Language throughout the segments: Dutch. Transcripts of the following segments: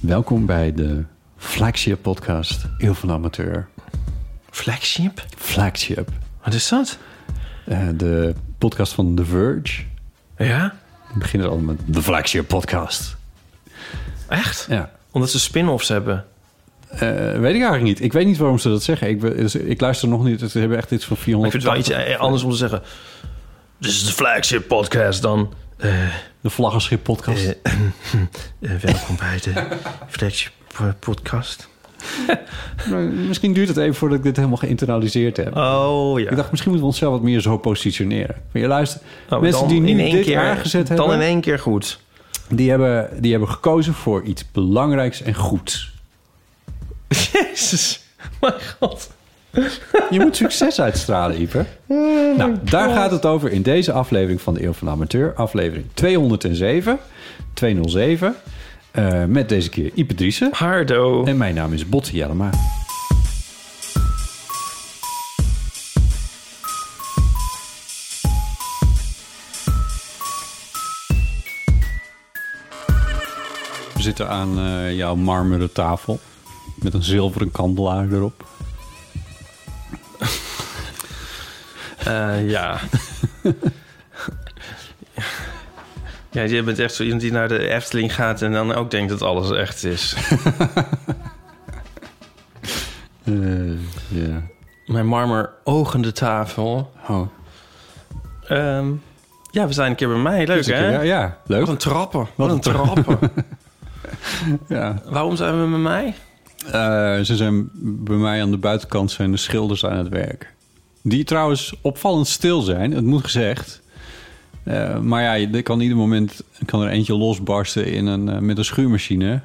Welkom bij de flagship podcast Eeuw van de Amateur. Flagship? Flagship. Wat is dat? Eh, de podcast van The Verge. Ja? Die beginnen al met de flagship podcast. Echt? Ja. Omdat ze spin-offs hebben. Eh, weet ik eigenlijk niet. Ik weet niet waarom ze dat zeggen. Ik, we- dus ik luister nog niet. Ze hebben echt iets van Maar 400. ik vind het wel iets eh, anders om te zeggen... Dit is de flagship podcast dan... eh, De vlaggenschip podcast. eh, eh, welkom bij de eh, podcast. Nou, misschien duurt het even voordat ik dit helemaal geïnternaliseerd heb. Oh ja. Ik dacht, misschien moeten we onszelf wat meer zo positioneren. Maar je luistert, Oh, mensen dan die nu in één dit keer, aangezet Dan hebben... in één keer goed. Die hebben, die hebben gekozen voor iets belangrijks en goeds. Jezus. Mijn god. Je moet succes uitstralen, Ieper. Nou, daar gaat het over in deze aflevering van de Eeuw van de Amateur. Aflevering 207. 207. eh, met deze keer Ipe Driessen. Hardo. En mijn naam is Botte Jellema. We zitten aan eh, jouw marmeren tafel. Met een zilveren kandelaar erop. Eh, ja. ja, je bent echt zo iemand die naar de Efteling gaat... en dan ook denkt dat alles echt is. Eh. Mijn marmer ogende tafel. Oh, Ehm, ja, we zijn een keer bij mij. Leuk, hè? ja, ja, leuk. Wat een trappen. Wat, een een trappen. Ja. Waarom zijn we bij mij? Eh, ze zijn bij mij aan de buitenkant zijn de schilders aan het werk. Die trouwens opvallend stil zijn, het moet gezegd. Eh, maar ja, er kan ieder moment kan er eentje losbarsten in een, eh, met een schuurmachine.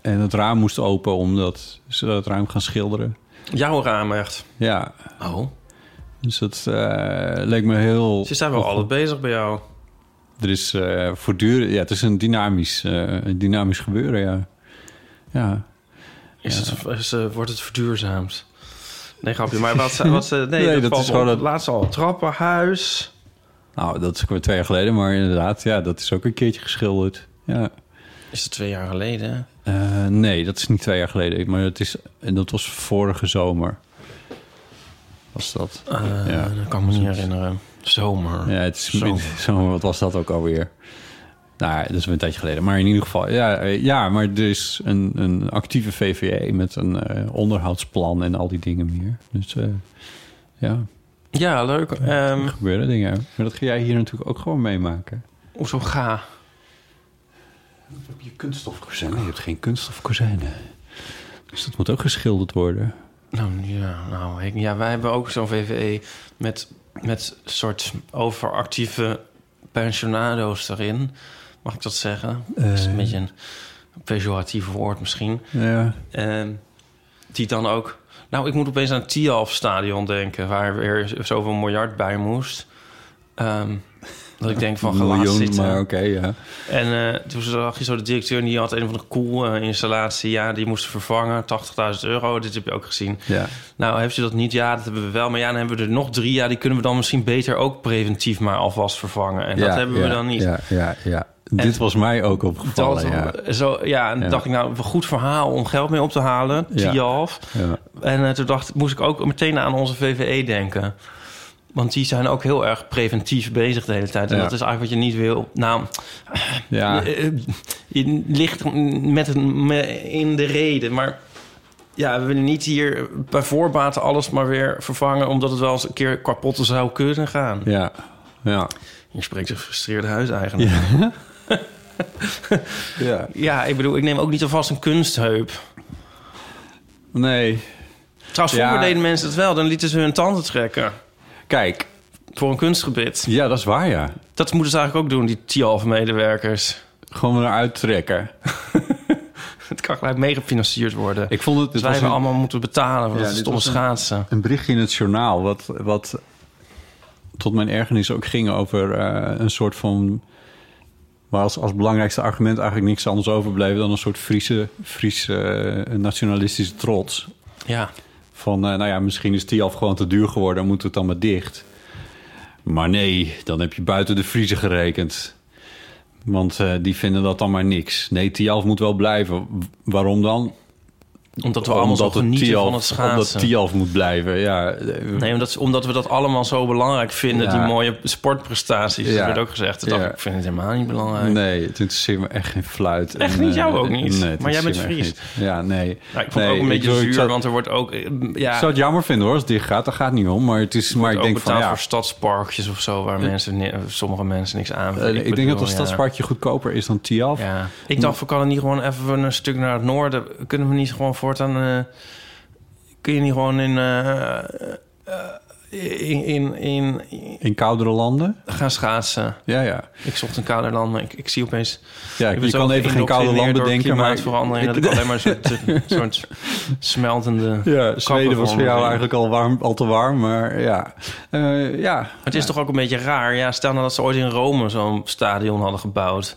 En het raam moest open omdat ze het raam gaan schilderen. Jouw raam echt. Ja, Oh. dus dat eh, leek me heel... Ze zijn wel altijd bezig bij jou. Er is voortdurend... Ja, het is een dynamisch, dynamisch gebeuren, ja. Ja, Is het, is, wordt het verduurzaamd? Nee, grapje. Maar wat... wat eh, nee, Nee, dat, dat is gewoon het- Laatst al trappenhuis. nou, dat is ook weer twee jaar geleden. Maar inderdaad, ja, dat is ook een keertje geschilderd. Ja. Is het twee jaar geleden? Eh, nee, dat is niet twee jaar geleden. Maar het is, en dat was vorige zomer. Was dat? Eh, Ja. Dat kan ik me niet herinneren. Zomer. Ja, het is Zomer. zomer. Wat was dat ook alweer? Nou, ja, dat is een tijdje geleden. Maar in ieder geval, ja, ja maar er is een, een actieve VVE met een eh, onderhoudsplan en al die dingen meer. Dus eh, ja, Ja, leuk. Ehm er gebeuren dingen. Maar dat ga jij hier natuurlijk ook gewoon meemaken. hoezo ga? Heb je kunststofkozijnen? Je hebt geen kunststofkozijnen. Dus dat moet ook geschilderd worden. Nou ja, nou, ik, ja wij hebben ook zo'n VVE met, met soort overactieve pensionado's erin. Mag ik dat zeggen? dat is een Eh. beetje een pejoratief woord misschien. Ja, Ehm, die dan ook... Nou, ik moet opeens aan het Tialf-stadion denken... waar weer zoveel miljard bij moest. Ehm, dat ik denk van, gelaat miljoen, zitten. maar oké, ja. En eh, toen zag je zo de directeur... en die had een van de koel-installatie... ja, die moest vervangen, 80.000 euro. Dit heb je ook gezien. ja. Nou, heeft u dat niet? Ja, dat hebben we wel. Maar ja, dan hebben we er nog drie. Ja, die kunnen we dan misschien beter ook preventief maar alvast vervangen. En dat hebben we ja, dan niet. Ja, ja, ja. Dit was mij ook opgevallen, Dat, ja. Zo, ja, en Ja. dacht ik, nou, een goed verhaal om geld mee op te halen. Ja. Tialf. Ja. En eh, toen dacht, moest ik ook meteen aan onze VVE denken. Want die zijn ook heel erg preventief bezig de hele tijd. En Ja. dat is eigenlijk wat je niet wil. Nou, Ja. eh, je ligt met een, in de reden. Maar ja, we willen niet hier bij voorbaat alles maar weer vervangen... omdat het wel eens een keer kapot zou kunnen gaan. Ja. Ja. Hier spreekt een gefrustreerde huiseigenaar. Ja. ja. Ja, ik bedoel, ik neem ook niet alvast een kunstheup. Nee. Trouwens, Ja. vroeger deden mensen het wel. Dan lieten ze hun tanden trekken Kijk. voor een kunstgebit. Ja, dat is waar, ja. Dat moeten ze eigenlijk ook doen, die Tialf-medewerkers. Gewoon eruit trekken. Het kan gelijk meegefinancierd worden. Ik vond het... dus wij hebben een- allemaal moeten betalen voor Ja, dat stomme schaatsen. een berichtje in het journaal... wat, wat tot mijn ergernis ook ging over eh, een soort van... waar als, als belangrijkste argument eigenlijk niks anders overbleef... dan een soort Friese, Friese eh, nationalistische trots. Ja. Van, eh, nou ja, misschien is Tialf gewoon te duur geworden... dan moet het dan maar dicht. Maar nee, dan heb je buiten de Friese gerekend. Want eh, die vinden dat dan maar niks. Nee, Tialf moet wel blijven. Waarom dan? Omdat we allemaal zo het genieten van het schaatsen. Omdat Tialf moet blijven, ja. Eh, Nee, omdat, omdat we dat allemaal zo belangrijk vinden, Ja. die mooie sportprestaties. Ja. Dat werd ook gezegd. Dat dacht Ja. ik, vind het helemaal niet belangrijk. Nee, het interesseert me echt geen fluit. Echt En, niet? Jou eh, ook niet? nee, Maar jij bent Fries. Ja, nee. Nou, ik vond Nee, het ook een beetje zuur, zou- want er wordt ook... eh, Ja, Ik zou het jammer vinden hoor, als het dicht gaat. Daar gaat niet om. Maar, het is, maar ik denk van ja... voor stadsparkjes of zo, waar mensen, ni- sommige mensen niks aan eh, ik, denk dat een stadsparkje goedkoper is dan Tialf. Ja. Ik dacht, we kunnen niet gewoon even een stuk naar het noorden. Kunnen we niet gewoon voortaan... eh, kun je niet gewoon in, eh, eh, in, in, in, In koudere landen? gaan schaatsen? Ja, ja. Ik zocht een kouder land, maar ik, ik zie opeens... Ja, ik je kan even geen koude landen denken, maar... klimaatverandering, dat ik alleen maar een soort, smeltende... Ja, Zweden was voor jou eigenlijk al, warm, al te warm, maar ja. Ja. Het is toch ook een beetje raar. Ja, stel nou dat ze ooit in Rome zo'n stadion hadden gebouwd.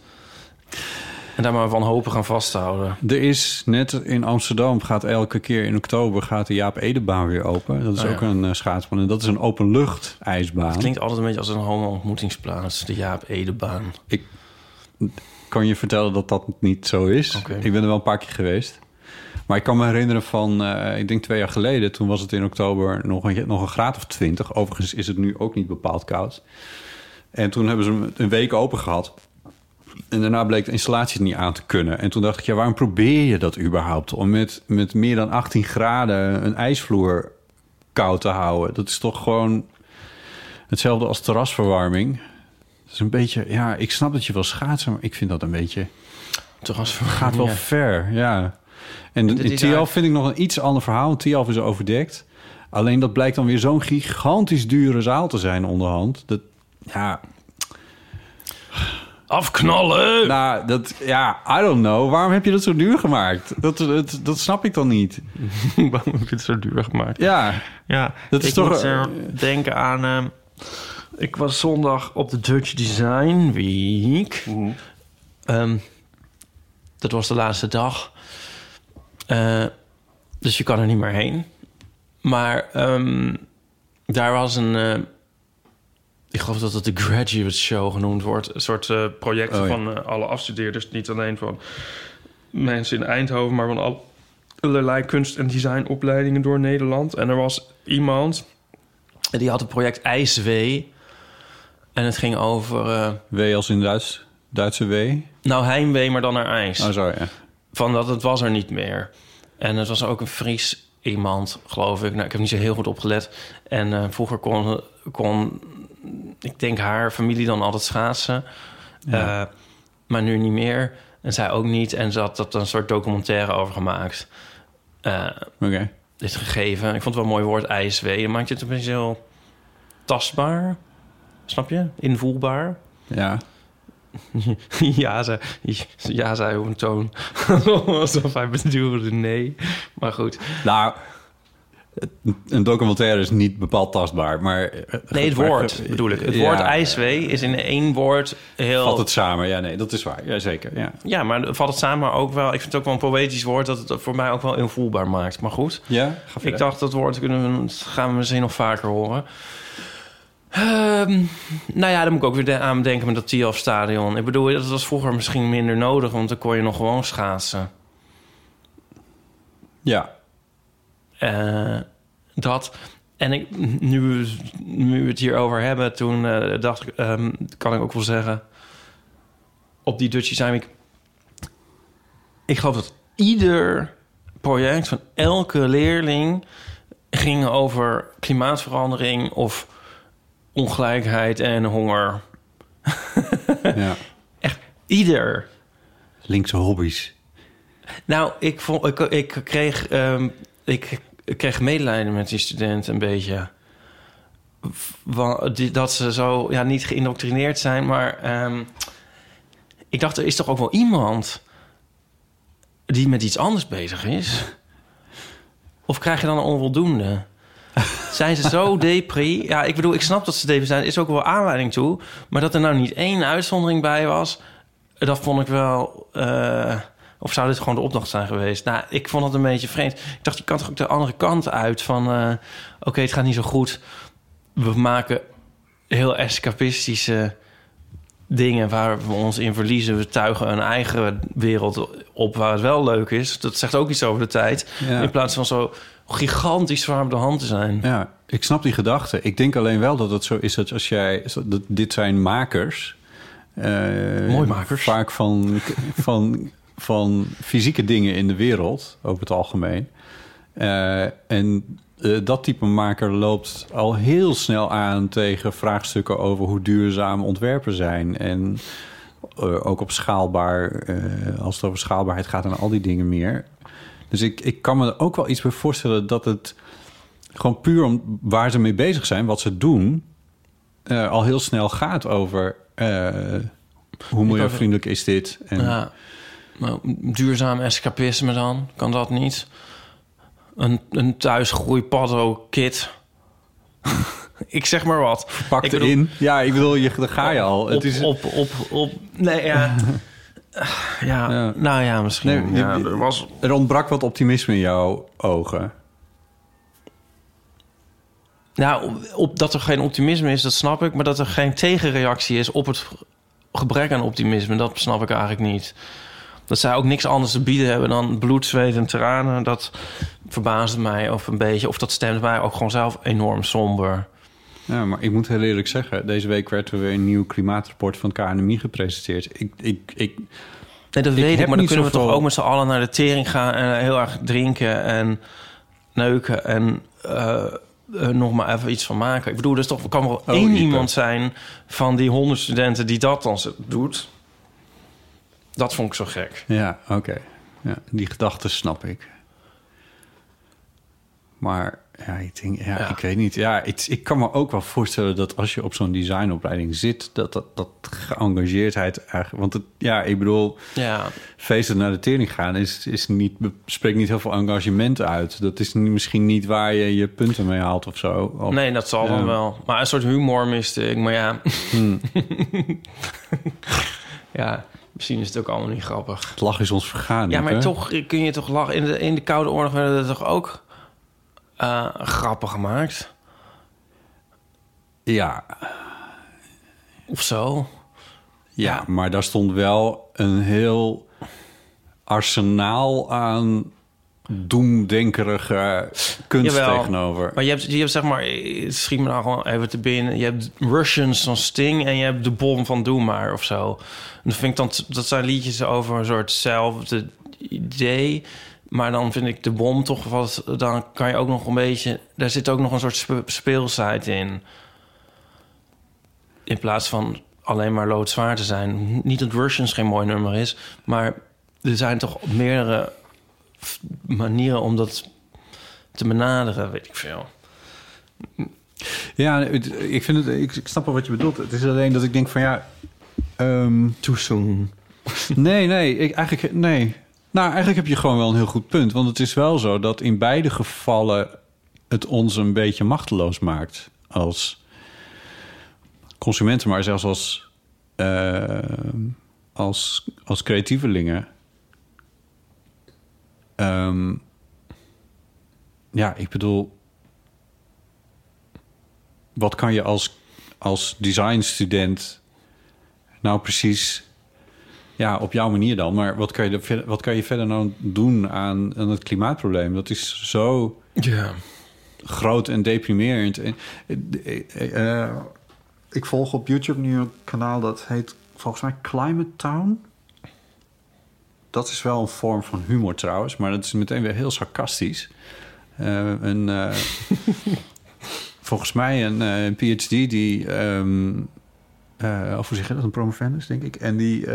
En daar maar van hopen gaan vasthouden. Er is net in Amsterdam gaat elke keer in oktober gaat de Jaap Edebaan weer open. Dat is Oh, ja. ook een uh, schaatsbaan en dat is een openlucht ijsbaan. Het klinkt altijd een beetje als een homo-ontmoetingsplaats. De Jaap Edebaan. Ik kan je vertellen dat dat niet zo is. Ik ben er wel een paar keer geweest. Maar ik kan me herinneren van, eh, ik denk twee jaar geleden... toen was het in oktober nog een, nog een graad of twintig. Overigens is het nu ook niet bepaald koud. En toen hebben ze hem een week open gehad. En daarna bleek de installatie niet aan te kunnen. En toen dacht ik, ja, waarom probeer je dat überhaupt? Om met, met meer dan 18 graden een ijsvloer koud te houden. Dat is toch gewoon hetzelfde als terrasverwarming. Dat is een beetje, ja, ik snap dat je wil schaatsen, maar ik vind dat een beetje... Terrasverwarming, Gaat wel ja. ver, ja. En Dit in eigenlijk- vind ik nog een iets ander verhaal. Tialf is overdekt. Alleen dat blijkt dan weer zo'n gigantisch dure zaal te zijn onderhand. Dat, ja, Afknallen! nou, dat, ja, I don't know. Waarom heb je dat zo duur gemaakt? Dat, dat, dat snap ik dan niet. Waarom heb je het zo duur gemaakt? Ja, Ja, Dat is ik toch- moet eh, denken aan... eh, ik was zondag op de Dutch Design Week. Ehm, dat was de laatste dag. Eh, dus je kan er niet meer heen. Maar ehm, daar was een... ik geloof dat het de Graduate Show genoemd wordt. Een soort eh, project Oh, ja. van eh, alle afstudeerders. Niet alleen van mensen in Eindhoven, maar van al- allerlei kunst- en designopleidingen door Nederland. En er was iemand die had het project IJswee. En het ging over, eh, W als in Duits, Duitse W. nou heimwee, maar dan naar ijs. Oh, ja. Van dat het was er niet meer. En het was ook een Fries iemand, geloof ik. Nou, ik heb niet zo heel goed opgelet. En vroeger kon, kon, ik denk haar familie dan altijd schaatsen. Ja. Eh, maar nu niet meer. En zij ook niet. En ze had dat een soort documentaire over gemaakt. Eh, Oké. dit gegeven. Ik vond het wel een mooi woord, ijswee. Dan maakt je het een beetje heel tastbaar. Snap je? Invoelbaar. Ja. ja, zei, ja, zei op een toon. Alsof hij bedoelde nee. Maar goed. Nou, een documentaire is niet bepaald tastbaar, maar... eh, Nee, het maar- woord bedoel ik. Het Ja, woord ijswee is in één woord heel... Vat het samen, ja, nee, dat is waar. Ja, zeker, ja. Ja, maar valt het samen ook wel... Ik vind het ook wel een poëtisch woord... dat het voor mij ook wel invoelbaar maakt. Maar goed, Ja, ik dacht dat woord kunnen we, gaan we misschien nog vaker horen. Ehm, nou ja, dan moet ik ook weer aan denken met dat Tialf Stadion. Ik bedoel, dat was vroeger misschien minder nodig, want dan kon je nog gewoon schaatsen. Ja. Eh, dat. En ik, nu, we- nu we het hierover hebben, toen eh, dacht ik, ehm, kan ik ook wel zeggen, op die Dutch Design Week, ik geloof dat ieder project van elke leerling ging over klimaatverandering of ongelijkheid en honger. ja. Ieder. Linkse hobby's. Nou, ik, vond, ik, ik, kreeg, ehm, ik, ik kreeg medelijden met die studenten een beetje. Dat ze zo, ja, niet geïndoctrineerd zijn, maar ehm, ik dacht, er is toch ook wel iemand die met iets anders bezig is? Of krijg je dan een onvoldoende? Zijn ze zo depri? Ja, ik bedoel, ik snap dat ze depri zijn. Er is ook wel aanleiding toe. Maar dat er nou niet één uitzondering bij was... dat vond ik wel... eh, of zou dit gewoon de opdracht zijn geweest? Nou, ik vond het een beetje vreemd. Ik dacht, je kan toch ook de andere kant uit van... eh, oké, het gaat niet zo goed. We maken heel escapistische dingen waar we ons in verliezen. We tuigen een eigen wereld op waar het wel leuk is. Dat zegt ook iets over de tijd. Ja. In plaats van zo gigantisch zwaar op de hand te zijn. Ja, ik snap die gedachte. Ik denk alleen wel dat het zo is dat als jij... Dat dit zijn makers. eh, Mooi makers. Vaak van, van, van fysieke dingen in de wereld, over het algemeen. Eh, en eh, dat type maker loopt al heel snel aan tegen vraagstukken over hoe duurzaam ontwerpen zijn. En eh, ook op schaalbaar, als het over schaalbaarheid gaat en al die dingen meer. Dus ik, ik kan me er ook wel iets bij voorstellen dat het gewoon puur om waar ze mee bezig zijn, wat ze doen, al heel snel gaat over hoe milieuvriendelijk is dit. En, Ja. Maar duurzaam escapisme dan? Kan dat niet? Een, een thuisgroeipaddo-kit? ik zeg maar wat. Pak bedoel- erin. Ja, ik bedoel, je, daar ga je al. Op, het is, op, op, op... Nee, ja... ja, Ja. nou ja, misschien. Nee, ja, er was... er ontbrak wat optimisme in jouw ogen. Nou, op, op- dat er geen optimisme is, dat snap ik. Maar dat er geen tegenreactie is op het gebrek aan optimisme... dat snap ik eigenlijk niet. Dat zij ook niks anders te bieden hebben dan bloed, zweet en tranen... dat verbaasde mij of een beetje. Of dat stemde mij ook gewoon zelf enorm somber. Ja, maar ik moet heel eerlijk zeggen, deze week werd er weer een nieuw klimaatrapport van het KNMI gepresenteerd. Ik, ik, ik, Nee, dat Ik weet ik, maar dan kunnen we toch ook met z'n allen naar de tering gaan... en heel erg drinken en neuken en eh, eh, nog maar even iets van maken. Ik bedoel, er is toch, kan wel één Ipe. iemand zijn van die honderd studenten die dat dan doet. Dat vond ik zo gek. ja, oké. Ja, die gedachten snap ik. Maar ja, ik denk, ja, Ja. ik weet niet. Ja, ik, ik kan me ook wel voorstellen dat als je op zo'n designopleiding zit, dat dat, dat geëngageerdheid eigenlijk. Want het, ja, ik bedoel, Ja, feesten naar de tering gaan is, is niet, spreekt niet heel veel engagement uit. Dat is misschien niet waar je je punten mee haalt of zo. Of- nee, dat zal Ja. dan wel. Maar een soort humor miste ik. Maar ja, ja, misschien is het ook allemaal niet grappig. Het lach is ons vergaan. Ja, maar hè? toch kun je toch lachen. In de, in de Koude Oorlog werden er toch ook eh, grappen gemaakt? Ja, Of zo? ja, Ja. maar daar stond wel een heel arsenaal aan doemdenkerige kunst Jawel. tegenover. Maar je hebt, je hebt zeg maar, het schiet me nou gewoon even te binnen. Je hebt Russians van Sting en je hebt de bom van Doe maar of zo. En dat vind ik dan, dat zijn liedjes over een soortzelfde idee. Maar dan vind ik de bom toch wat, dan kan je ook nog een beetje, daar zit ook nog een soort spe- speelsheid in. In plaats van alleen maar loodzwaar te zijn. Niet dat Russians geen mooi nummer is, maar er zijn toch meerdere manieren om dat te benaderen, weet ik veel. Ja, het- ik, vind het, ik, ik snap wel wat je bedoelt. Het is alleen dat ik denk van ja... Too soon. nee, nee, ik, eigenlijk, nee. Nou, eigenlijk heb je gewoon wel een heel goed punt. Want het is wel zo dat in beide gevallen het ons een beetje machteloos maakt als consumenten, maar zelfs als, eh, als, als creatievelingen. Ehm, ja, ik bedoel, wat kan je als als designstudent nou precies... Ja, op jouw manier dan. Maar wat kan je, wat kan je verder nou doen aan, aan het klimaatprobleem? Dat is zo Ja. groot en deprimerend. En, eh, eh, ik volg op YouTube nu een kanaal dat heet volgens mij Climate Town. Dat is wel een vorm van humor trouwens, maar dat is meteen weer heel sarcastisch. Eh, een, eh, volgens mij een, eh, een PhD die, ehm, eh, of hoe zeg je dat, een promovendus denk ik, en die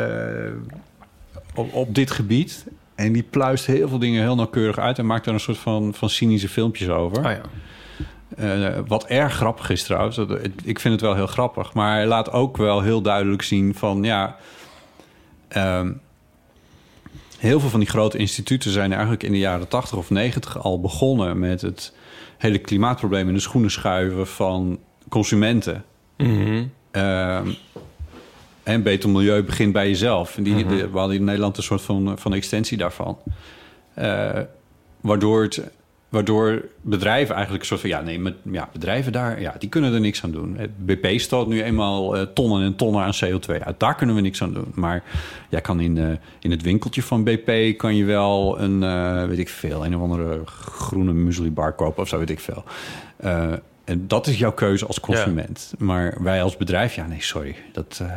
op, op dit gebied. En die pluist heel veel dingen heel nauwkeurig uit en maakt daar een soort van, van cynische filmpjes over. Oh ja. Wat erg grappig is trouwens. Dat- Ik vind het wel heel grappig. Maar hij laat ook wel heel duidelijk zien van ja. ehm, heel veel van die grote instituten zijn eigenlijk in de jaren 80 of 90 al begonnen met het hele klimaatprobleem in de schoenen schuiven van consumenten. Mhm. Ehm, en beter milieu begint bij jezelf. En die, de- we hadden in Nederland een soort van, van extensie daarvan. Eh, waardoor, het, waardoor bedrijven eigenlijk een soort van... Ja, nee, met, ja, bedrijven daar, ja, die kunnen er niks aan doen. Het BP stoot nu eenmaal eh, tonnen en tonnen aan CO2 uit. Daar kunnen we niks aan doen. Maar jij kan in, eh, in het winkeltje van BP... kan je wel een, eh, weet ik veel... een of andere groene muesli bar kopen of zo, weet ik veel. Eh, en dat is jouw keuze als consument. Maar wij als bedrijf, ja, nee, sorry. Dat, eh,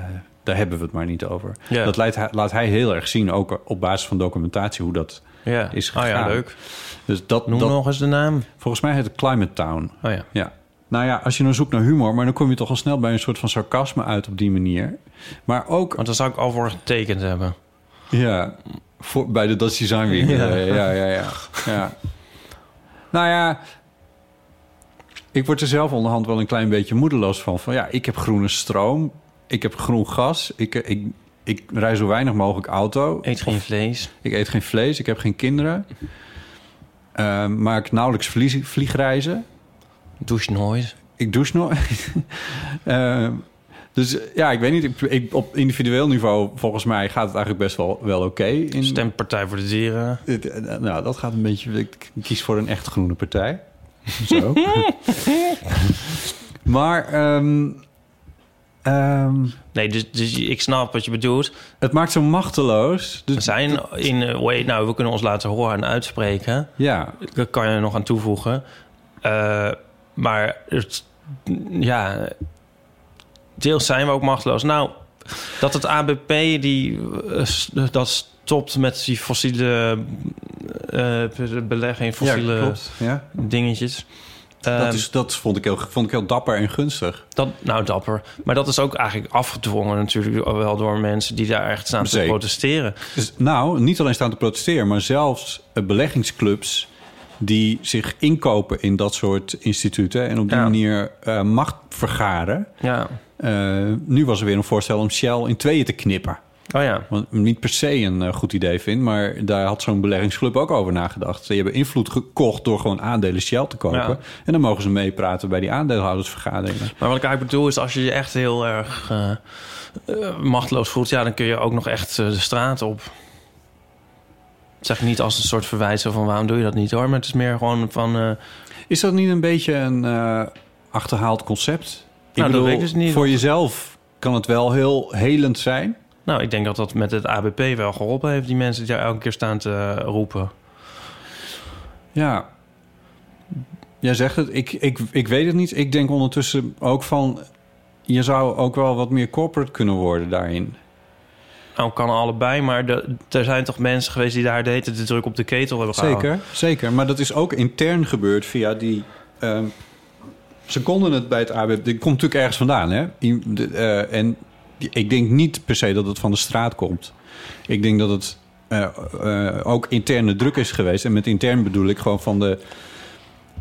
daar hebben we het maar niet over. Ja. Dat laat hij, laat hij heel erg zien, ook op basis van documentatie, hoe dat Ja. is Oh gegaan. ja, leuk. Dus dat, Noem dat, nog eens de naam. Volgens mij heet het Climate Town. Oh ja. Ja. Nou ja, als je dan zoekt naar humor, maar dan kom je toch al snel bij een soort van sarcasme uit op die manier. Maar ook, Want daar zou ik al voor getekend hebben. ja, voor, bij de Dutch Design Week. Ja, Ja. ja, ja, ja. ja. Nou ja, ik word er zelf onderhand wel een klein beetje moedeloos van. Van ja, ik heb groene stroom, ik heb groen gas, ik, ik, ik rij zo weinig mogelijk auto. Eet geen vlees. Ik eet geen vlees, ik heb geen kinderen. Eh, maak nauwelijks vlieg, vliegreizen. Douche nooit. Ik douche nooit. Eh, dus ja, ik weet niet. Ik, ik- op individueel niveau, volgens mij, gaat het eigenlijk best wel, wel oké. in- Stem Partij voor de Dieren. Eh, Nou, dat gaat een beetje... Ik kies voor een echt groene partij. Zo. maar ehm, ehm, Nee, dus, dus ik snap wat je bedoelt. het maakt zo machteloos. Dus, We zijn in way... Nou, we kunnen ons laten horen en uitspreken. Ja, Daar kan je nog aan toevoegen. Eh, maar het, ja, deels zijn we ook machteloos. Nou, dat het ABP die eh, dat stopt met die fossiele eh belegging, fossiele ja, klopt. Ja. dingetjes. Dat, Ehm, is, dat vond, ik heel, vond ik heel dapper en gunstig. dat, nou, dapper. Maar dat is ook eigenlijk afgedwongen natuurlijk wel door mensen die daar echt staan te protesteren. Dus, nou, niet alleen staan te protesteren, maar zelfs eh, beleggingsclubs die zich inkopen in dat soort instituten en op die Ja. manier eh, macht vergaren. Ja. Eh, nu was er weer een voorstel om Shell in tweeën te knippen. Oh ja. Wat ik niet per se een eh, goed idee vind, maar daar had zo'n beleggingsclub ook over nagedacht. Ze hebben invloed gekocht door gewoon aandelen Shell te kopen. Ja. En dan mogen ze meepraten bij die aandeelhoudersvergaderingen. Maar wat ik eigenlijk bedoel is, als je je echt heel erg eh, machteloos voelt, ja, dan kun je ook nog echt de straat op. Dat zeg ik niet als een soort verwijt zo van waarom doe je dat niet hoor, maar het is meer gewoon van. Is dat niet een beetje een achterhaald concept? Ik Nou, dat weet ik dus niet. Voor jezelf kan het wel heel helend zijn. Nou, ik denk dat dat met het ABP wel geholpen heeft, die mensen die daar elke keer staan te roepen. Ja. Jij zegt het, ik, ik, ik weet het niet. Ik denk ondertussen ook van... je zou ook wel wat meer corporate kunnen worden daarin. Nou, kan allebei, maar de, er zijn toch mensen geweest die daar de de druk op de ketel hebben gehouden. Zeker, zeker. Maar dat is ook intern gebeurd via die... ehm, ze konden het bij het ABP... Dit komt natuurlijk ergens vandaan, hè? De- eh, en ik denk niet per se dat het van de straat komt. Ik denk dat het eh, eh, ook interne druk is geweest. En met intern bedoel ik gewoon van de...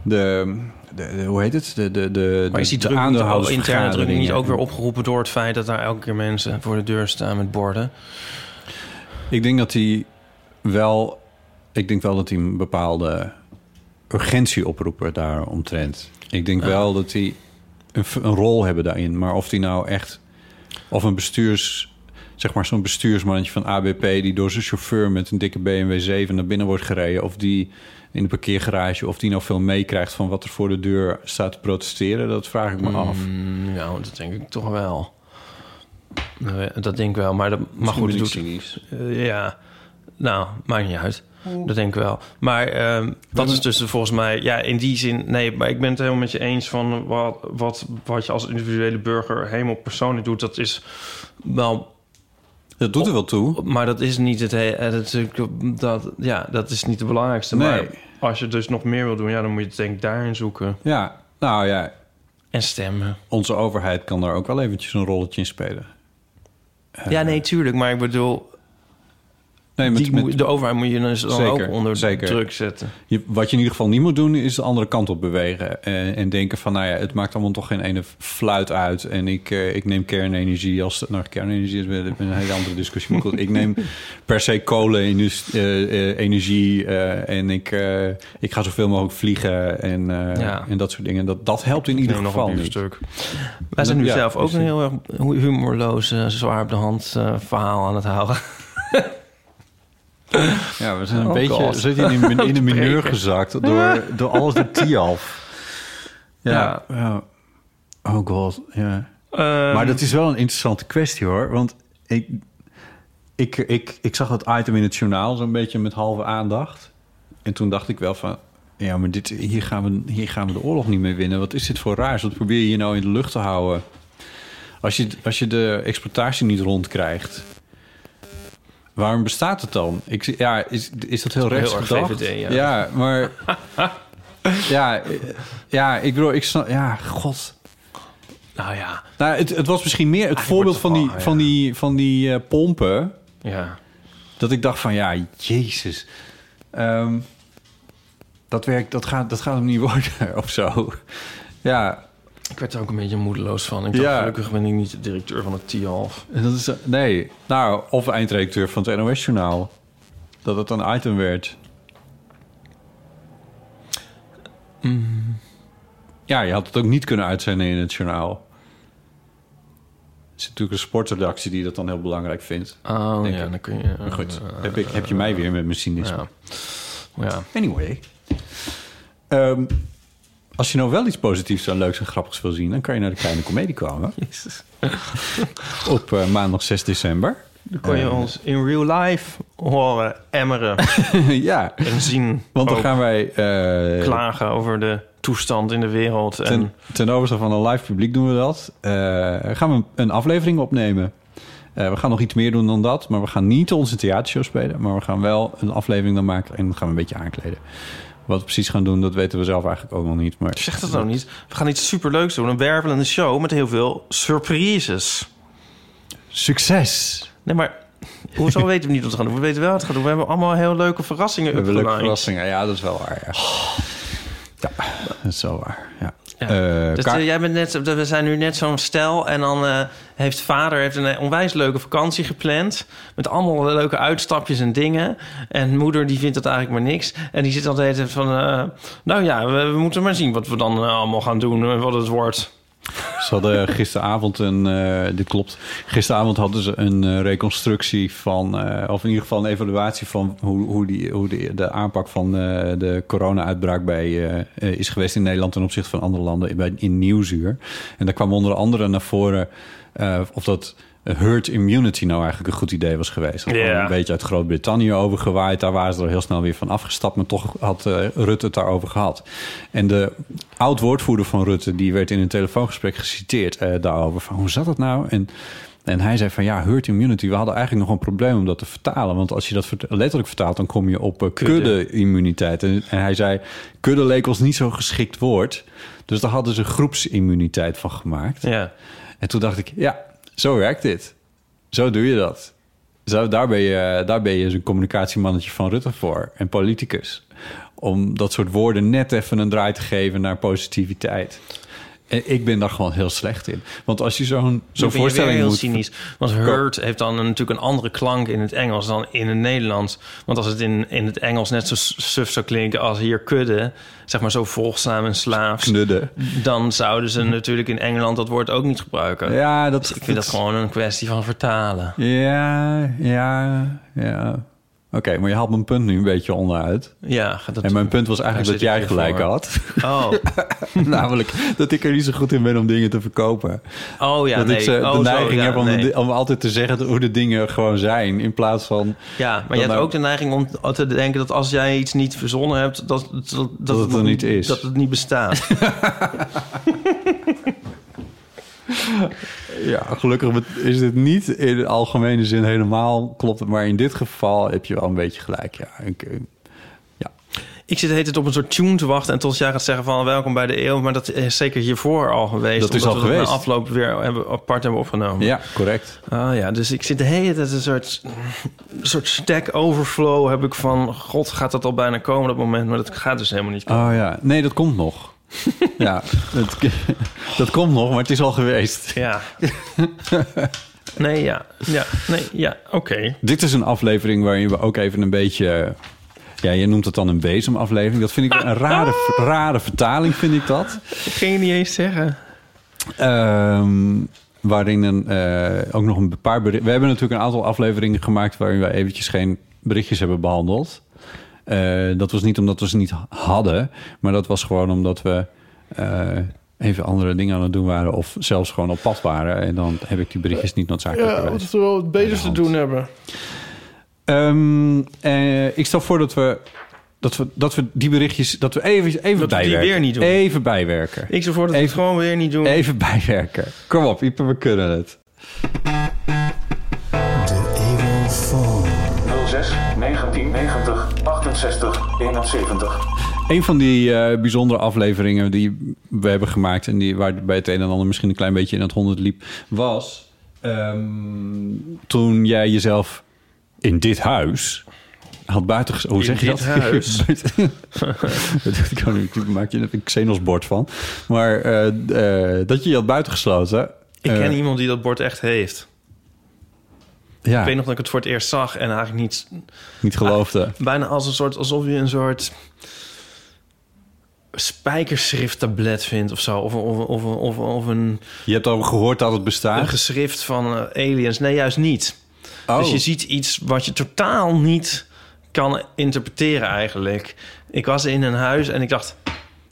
De, de, de- hoe heet het? De, de, de, Maar is die de druk niet, interne druk niet ook weer opgeroepen door het feit dat daar elke keer mensen voor de deur staan met borden? Ik denk dat hij wel... Ik denk wel dat hij een bepaalde urgentie oproepen daaromtrent. Ik denk wel dat die een rol hebben daarin. Maar of die nou echt... Of een bestuurs... Zeg maar zo'n bestuursmannetje van ABP... die door zijn chauffeur met een dikke BMW 7 naar binnen wordt gereden... of die in de parkeergarage... of die nou veel meekrijgt van wat er voor de deur staat te protesteren... dat vraag ik me af. Mm, Nou, dat denk ik toch wel. Nee, Dat denk ik wel, maar, dat, maar goed, doet. Eh, ja, nou, maakt niet uit. Dat denk ik wel. Maar ehm, dat is dus volgens mij... Ja, in die zin... Nee, maar ik ben het helemaal met je eens van... Wat, wat, wat je als individuele burger helemaal persoonlijk doet... dat is wel... Dat doet er wel toe. Maar dat is niet het... he- eh, dat, ja, dat is niet het belangrijkste. Nee. Maar als je dus nog meer wil doen... Ja, dan moet je het denk ik daarin zoeken. Ja, nou ja, En stemmen. onze overheid kan daar ook wel eventjes een rolletje in spelen. ja, nee, tuurlijk. Maar ik bedoel... Nee, met, die, met- de overheid moet je dan Zeker, ook onder zeker. druk zetten. je, wat je in ieder geval niet moet doen, is de andere kant op bewegen. En, en denken van, nou ja, het maakt allemaal toch geen ene fluit uit. En ik, eh, ik neem kernenergie als... Nou, kernenergie is een hele andere discussie. Maar goed, ik neem per se kolenenergie eh, en ik, eh, ik ga zoveel mogelijk vliegen en, eh, Ja. en dat soort dingen. Dat, dat helpt in ieder geval een niet. biefstuk. Wij zijn nu Ja, zelf ook een heel erg humorloos, eh, zwaar op de hand eh, verhaal aan het houden. Ja, we zijn een Oh beetje God. zitten in, een- in de mineur gezakt door, door alles door Tialf. Ja, Ja. ja. Oh god, ja. Ehm, Maar dat is wel een interessante kwestie hoor. Want ik, ik, ik, ik zag dat item in het journaal zo'n beetje met halve aandacht. En toen dacht ik wel van... Ja, maar dit, hier, gaan we, hier gaan we de oorlog niet mee winnen. Wat is dit voor raars? Wat probeer je hier nou in de lucht te houden? Als je, als je de exploitatie niet rondkrijgt... Waarom bestaat het dan? Ik, zie- ja, is, is dat heel rechts erg gedacht? VVD, ja. maar... ja, ja, ik bedoel, ik snap... Ja, god... Nou ja, Nou, het, het was misschien meer het voorbeeld van die, van die, van die eh, pompen. ja. Dat ik dacht van, ja, jezus. Ehm, dat, werkt, dat, gaat, dat gaat hem niet worden of zo. Ja, Ik werd er ook een beetje moedeloos van. Ik dacht, Ja. gelukkig ben ik niet de directeur van het TIALF. en dat is... eh, Nee, nou, of eindredacteur van het NOS-journaal. Dat het een item werd. Ja, je had het ook niet kunnen uitzenden in het journaal. Er is natuurlijk een sportredactie die dat dan heel belangrijk vindt. Oh ja, ik. dan kun je... Maar goed, heb, ik, heb je mij weer met mijn cynisme. Ja. ja. Anyway. Ehm, als je nou wel iets positiefs en leuks en grappigs wil zien... dan kan je naar de Kleine Comedie komen. Op eh, maandag 6 december. Dan kon je ons in real life horen emmeren ja, en zien. want dan gaan wij... eh, klagen over de toestand in de wereld. En ten, ten overstaan van een live publiek doen we dat. Eh, gaan we een, aflevering opnemen. We gaan nog iets meer doen dan dat. Maar we gaan niet onze theatershow spelen. Maar we gaan wel een aflevering dan maken. En dan gaan we een beetje aankleden. Wat we precies gaan doen, dat weten we zelf eigenlijk ook nog niet. Maar zeg dat nou niet. We gaan iets superleuks doen. Een wervelende show met heel veel surprises. Succes! Nee, maar hoezo weten we niet wat we gaan doen? We weten wel wat we gaan doen. We hebben allemaal heel leuke verrassingen We hebben leuke verrassingen. Ja, dat is wel waar. Ja, ja dat is wel waar. Ja. Ja. Eh, Dus eh, jij bent net, we zijn nu net zo'n stel en dan eh, heeft vader heeft een onwijs leuke vakantie gepland met allemaal leuke uitstapjes en dingen. En moeder die vindt dat eigenlijk maar niks en die zit altijd van, nou ja, we, we moeten maar zien wat we dan allemaal gaan doen en wat het wordt. Ze hadden gisteravond een, eh, dit klopt, gisteravond hadden ze een eh, reconstructie van, eh, of in ieder geval een evaluatie van hoe, hoe, die, hoe de, de aanpak van de corona-uitbraak bij, is geweest in Nederland ten opzichte van andere landen bij, in Nieuwsuur. En daar kwam onder andere naar voren of dat herd immunity nou eigenlijk een goed idee was geweest. Dat Ja. een beetje uit Groot-Brittannië overgewaaid. Daar waren ze er heel snel weer van afgestapt. Maar toch had eh, Rutte het daarover gehad. En de oud-woordvoerder van Rutte... die werd in een telefoongesprek geciteerd eh, daarover. Van, hoe zat dat nou? En, en hij zei van ja, herd immunity. We hadden eigenlijk nog een probleem om dat te vertalen. Want als je dat letterlijk vertaalt... dan kom je op eh, kudde-immuniteit. En, en hij zei, kudde leek ons niet zo geschikt woord. Dus daar hadden ze groepsimmuniteit van gemaakt. Ja. En toen dacht ik, ja, zo werkt dit. Zo doe je dat. Zo, daar, ben je, daar ben communicatiemannetje van Rutte voor. En politicus. Om dat soort woorden net even een draai te geven naar positiviteit. En ik ben daar gewoon heel slecht in. Want als je zo'n zo'n voorstelling heel moet... cynisch. Want hurt heeft dan natuurlijk een andere klank in het Engels dan in het Nederlands. Want als het in, in het Engels net zo suf zou klinken als hier kudde, zeg maar zo volgzaam en slaafs, Knudden. dan zouden ze natuurlijk in Engeland dat woord ook niet gebruiken. Ja, dat, Dus ik vind dat gewoon een kwestie van vertalen. Ja, ja, ja. Oké, maar je haalt mijn punt nu een beetje onderuit. Ja, gaat dat En mijn punt was eigenlijk dat jij gelijk had. Oh, Namelijk dat ik er niet zo goed in ben om dingen te verkopen. oh ja, dat nee. ik ze, oh, de zo, neiging ja, heb om, nee. om altijd te zeggen hoe de dingen gewoon zijn. In plaats van... Ja, maar je hebt nou- ook de neiging om te denken dat als jij iets niet verzonnen hebt, dat, dat, dat, het er niet is. Dat het niet bestaat. Ja, gelukkig is dit niet in de algemene zin helemaal klopt. het. Maar in dit geval heb je wel een beetje gelijk. Ja, ik, eh, Ik zit tijd op een soort tune te wachten en tot jij gaat zeggen van welkom bij de eeuw. Maar dat is zeker hiervoor al geweest. Dat is al we geweest. afloop weer hebben, apart hebben opgenomen. ja correct. Ah ja, dus ik zit de hele tijd een soort, een soort stack overflow heb ik van... God, gaat dat al bijna komen, dat moment? Maar dat gaat dus helemaal niet komen. Oh ja, nee, dat komt nog. ja, dat, dat komt nog, maar het is al geweest. Ja. nee, ja. Ja, nee, ja, oké. Dit is een aflevering waarin we ook even een beetje... Ja, je noemt het dan een bezemaflevering. Dat vind ik een rare, rare vertaling, vind ik dat. Ik ging je niet eens zeggen. Ehm, waarin een, eh, ook nog een paar berichten... We hebben natuurlijk een aantal afleveringen gemaakt... waarin we eventjes geen berichtjes hebben behandeld. Eh, dat was niet omdat we ze niet hadden... maar dat was gewoon omdat we... eh, even andere dingen aan het doen waren... of zelfs gewoon op pad waren. En dan heb ik die berichtjes niet noodzakelijk Ja, wat we wel het beters te doen hebben. Ehm, eh, ik stel voor dat we, dat we, dat we die berichtjes... dat we even, even Dat we die bijwerken. weer niet doen. Even bijwerken. Ik zou voor dat we het Even- gewoon weer niet doen. Even bijwerken. Kom op, Ipe, we kunnen het. 1990 68 71. Een van die eh, bijzondere afleveringen die we hebben gemaakt... en die, waar bij het een en ander misschien een klein beetje in het honderd liep... was ehm, toen jij jezelf in dit huis had buiten... Hoe In zeg je dit dat? huis? dat ik kan niet, ik maak je een Xenos-bord van. Maar eh, eh, dat je je had buitengesloten. Ik ken iemand die dat bord echt heeft. Ja, Ik weet nog dat ik het voor het eerst zag en eigenlijk niet... niet geloofde. Bijna als een soort, alsof je een soort spijkerschrifttablet vindt of zo. Of, of, of, of, of een, Je hebt al gehoord dat het een bestaat. geschrift van eh, aliens. Nee, juist niet. Oh. Dus je ziet iets wat je totaal niet kan interpreteren eigenlijk. Ik was in een huis en ik dacht...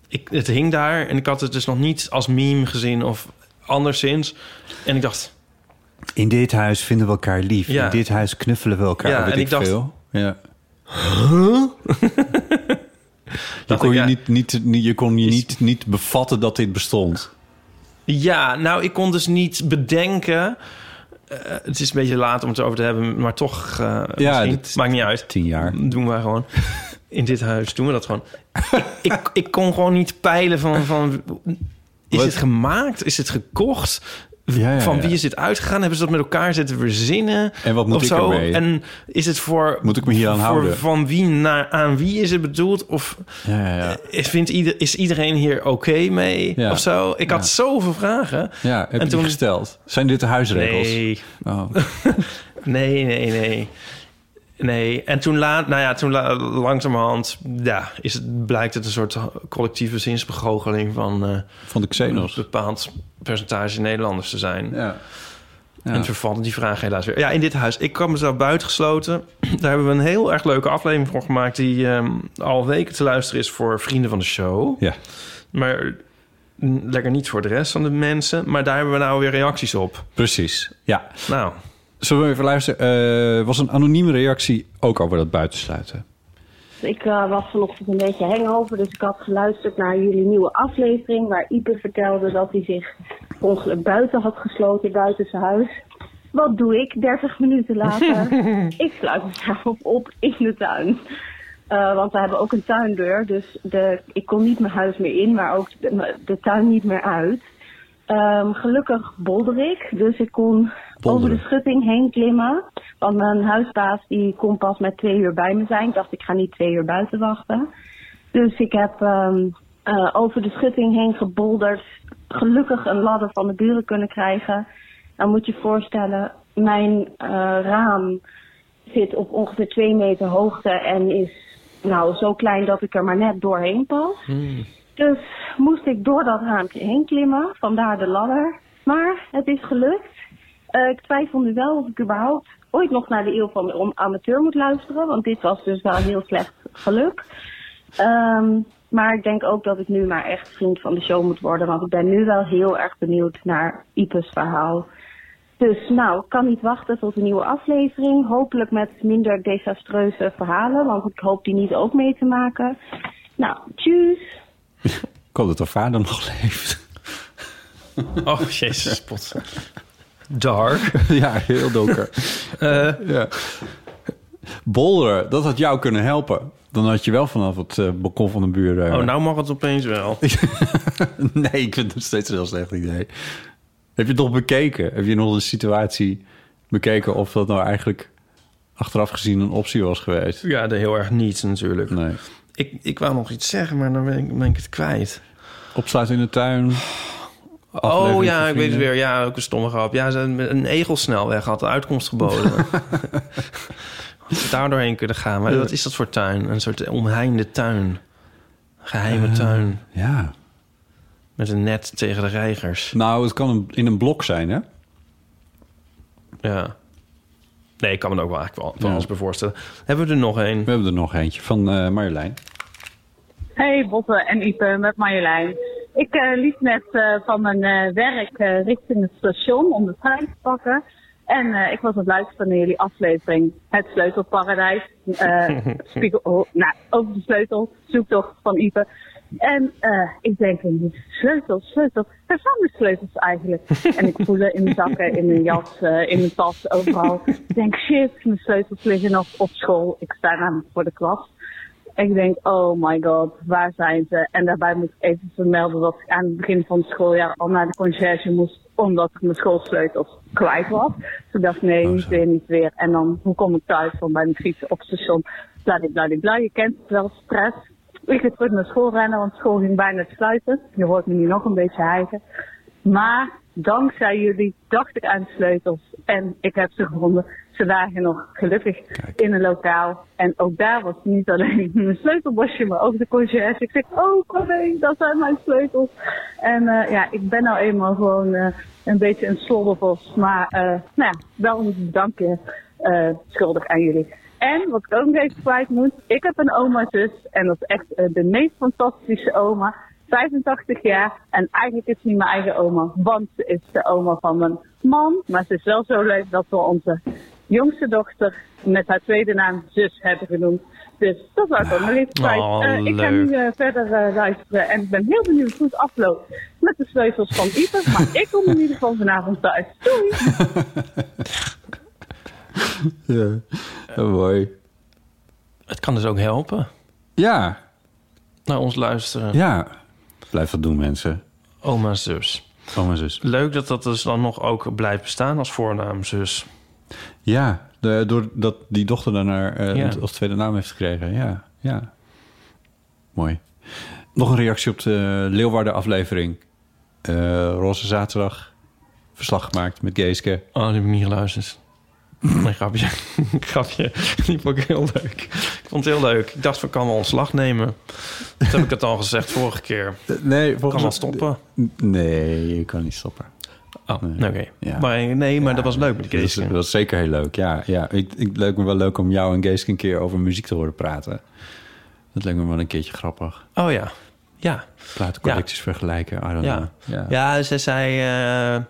Ik, het hing daar en ik had het dus nog niet als meme gezien of anderszins. En ik dacht... In dit huis vinden we elkaar lief. Ja. In dit huis knuffelen we elkaar. Ja, weet en ik, dacht- veel. Ja. je Dacht kon ik, je, ja. niet, niet, niet, je kon je niet, niet bevatten dat dit bestond. Ja, nou, ik kon dus niet bedenken... eh, het is een beetje laat om het over te hebben, maar toch... eh, dit- Maakt niet uit. Tien jaar. Doen wij gewoon. In dit huis doen we dat gewoon. ik, ik, ik kon gewoon niet peilen van... van is Wat? het gemaakt? Is het gekocht? Ja, ja, van wie is dit uitgegaan? Hebben ze dat met elkaar zitten verzinnen? En wat moet of ik zo? ermee? En is het voor... Moet ik me hier aan houden? Van wie naar aan wie is het bedoeld? Of Ja, ja, ja. is, vindt ieder, is iedereen hier oké mee? Of zo? Ik had zoveel vragen. ja heb je En toen- gesteld? Zijn dit de huisregels? Nee, Oh. nee, nee, nee. Nee, en toen, laat, nou ja, toen la- langzamerhand ja, is het, blijkt het een soort collectieve zinsbegoocheling van eh, Van de een Xenos. bepaald percentage Nederlanders te zijn. Ja. Ja. En vervallen die vraag helaas weer. Ja, in dit huis. Ik kwam mezelf buitengesloten. Daar hebben we een heel erg leuke aflevering voor gemaakt... die ehm, al weken te luisteren is voor vrienden van de show. Ja. Maar lekker niet voor de rest van de mensen. Maar daar hebben we nou weer reacties op. Precies. Ja. Nou, Zullen we even luisteren? Eh, was een anonieme reactie ook over dat buitensluiten? Ik eh, was vanochtend een beetje hangover, dus ik had geluisterd naar jullie nieuwe aflevering... waar Ipe vertelde dat hij zich ongeluk buiten had gesloten, buiten zijn huis. Wat doe ik 30 minuten later? ik sluit mezelf op in de tuin. Eh, want we hebben ook een tuindeur, dus de, ik kon niet mijn huis meer in, maar ook de, de tuin niet meer uit. Ehm, gelukkig bolder ik, dus ik kon over de schutting heen klimmen. Want mijn huisbaas die kon pas met twee uur bij me zijn. Ik dacht, ik ga niet twee uur buiten wachten. Dus ik heb ehm, eh, over de schutting heen gebolderd. Gelukkig een ladder van de buren kunnen krijgen. Dan moet je je voorstellen, mijn eh, raam zit op ongeveer twee meter hoogte en is nou zo klein dat ik er maar net doorheen pas. Dus moest ik door dat raampje heen klimmen, vandaar de ladder. Maar het is gelukt. Eh, ik twijfel nu wel of ik überhaupt ooit nog naar de eeuw van de amateur moet luisteren. Want dit was dus wel heel slecht geluk. Ehm, maar ik denk ook dat ik nu maar echt vriend van de show moet worden. Want ik ben nu wel heel erg benieuwd naar Ipes verhaal. Dus nou, ik kan niet wachten tot een nieuwe aflevering. Hopelijk met minder desastreuze verhalen. Want ik hoop die niet ook mee te maken. Nou, tjus. Ik hoop dat haar vader nog leeft. Oh, jezus, pot. Dark. ja, heel donker. Eh, ja. Bolderen, dat had jou kunnen helpen. Dan had je wel vanaf het eh, balkon van de buren... oh, nou mag het opeens wel. nee, ik vind het steeds een heel slecht idee. Heb je het nog bekeken? Heb je nog de situatie bekeken of dat nou eigenlijk achteraf gezien een optie was geweest? Ja, de heel erg niet natuurlijk. Nee. Ik, ik wou nog iets zeggen, maar dan ben ik, ben ik het kwijt. Opsluiten in de tuin. Oh ja, ik weet het weer. Ja, ook een stomme grap. Ja, ze een, een egelsnelweg had de uitkomst geboden. Daar doorheen kunnen gaan. Maar wat is dat voor tuin? Een soort omheinde tuin. Geheime Eh, tuin. Ja. Met een net tegen de reigers. Nou, het kan een- in een blok zijn, hè? Ja. Nee, ik kan me ook wel eigenlijk wel van Ja. alles bij voorstellen. Hebben we er nog een? We hebben er nog eentje van eh Marjolein. Hey Botte en Ipe met Marjolein. Ik eh, liep net eh, van mijn eh, werk richting het station om de trein te pakken. En ik was aan het luisteren naar jullie aflevering Het Sleutelparadijs. spiegel, oh, nou, over de sleutel, zoektocht van Ipe. En eh, ik denk, sleutels, sleutels. Waar zijn mijn sleutels eigenlijk? en ik voel het in mijn zakken, in mijn jas, in mijn tas, overal. Ik denk, shit, mijn sleutels liggen nog op school. Ik sta namelijk voor de klas. Ik denk, oh my god, waar zijn ze? En daarbij moet ik even vermelden dat ik aan het begin van het schooljaar al naar de conciërge moest, omdat ik mijn schoolsleutels kwijt was. Dus ik dacht, nee, niet weer, niet weer. En dan, hoe kom ik thuis van bij mijn fietsen op het station? Bladibladibla, je kent het wel, stress. Ik ga terug naar school rennen, want school ging bijna te sluiten. Je hoort me nu nog een beetje hijgen. Maar dankzij jullie dacht ik aan de sleutels en ik heb ze gevonden. Ze lagen nog gelukkig in een lokaal. En ook daar was niet alleen mijn sleutelbosje, maar ook de conciërge. Ik zeg, oh nee, dat zijn mijn sleutels. En eh, ja, ik ben nou eenmaal gewoon eh, een beetje een sloddervos. Maar eh, nou ja, wel een bedankje eh, schuldig aan jullie. En wat ik ook nog even kwijt moet, ik heb een oma-zus en dat is echt de meest fantastische oma. 85 jaar en eigenlijk is ze niet mijn eigen oma, want ze is de oma van mijn man. Maar ze is wel zo leuk dat we onze jongste dochter met haar tweede naam zus hebben genoemd. Dus dat was ook nog even kwijt. Oh, Eh, ik ga nu eh, verder eh, luisteren en ik ben heel benieuwd hoe het afloopt met de sleutels van Ipe. Maar ik kom in ieder geval vanavond thuis. Doei! Ja, Oh, mooi. Het kan dus ook helpen. Ja, Naar ons luisteren. ja. Blijf dat doen, mensen. Oma zus. Mijn zus. Leuk dat dat dus dan nog ook blijft bestaan als voornaam zus. Ja, de, doordat die dochter daarna eh Ja. als tweede naam heeft gekregen. Ja, ja. Mooi. Nog een reactie op de Leeuwarden-aflevering. Eh, Roze Zaterdag. Verslag gemaakt met Geeske. Oh, die heb ik niet geluisterd. Nee, grapje. grapje. Die vond ik heel leuk. Ik vond het heel leuk. Ik dacht, van, ik kan wel ontslag nemen. Dat heb ik het al gezegd vorige keer. Nee, Ik kan wel stoppen. Nee, je kan niet stoppen. Oh, Nee. oké. Ja. Maar nee, maar dat was leuk met Kees. dat is zeker heel leuk. Ja, ja. Ik, ik, leuk me wel leuk om jou en Geeske een keer over muziek te horen praten. Dat lijkt me wel een keertje grappig. Oh ja. Ja. Platencollecties vergelijken. I don't Ja. know. Ja. Ja, ze zei eh,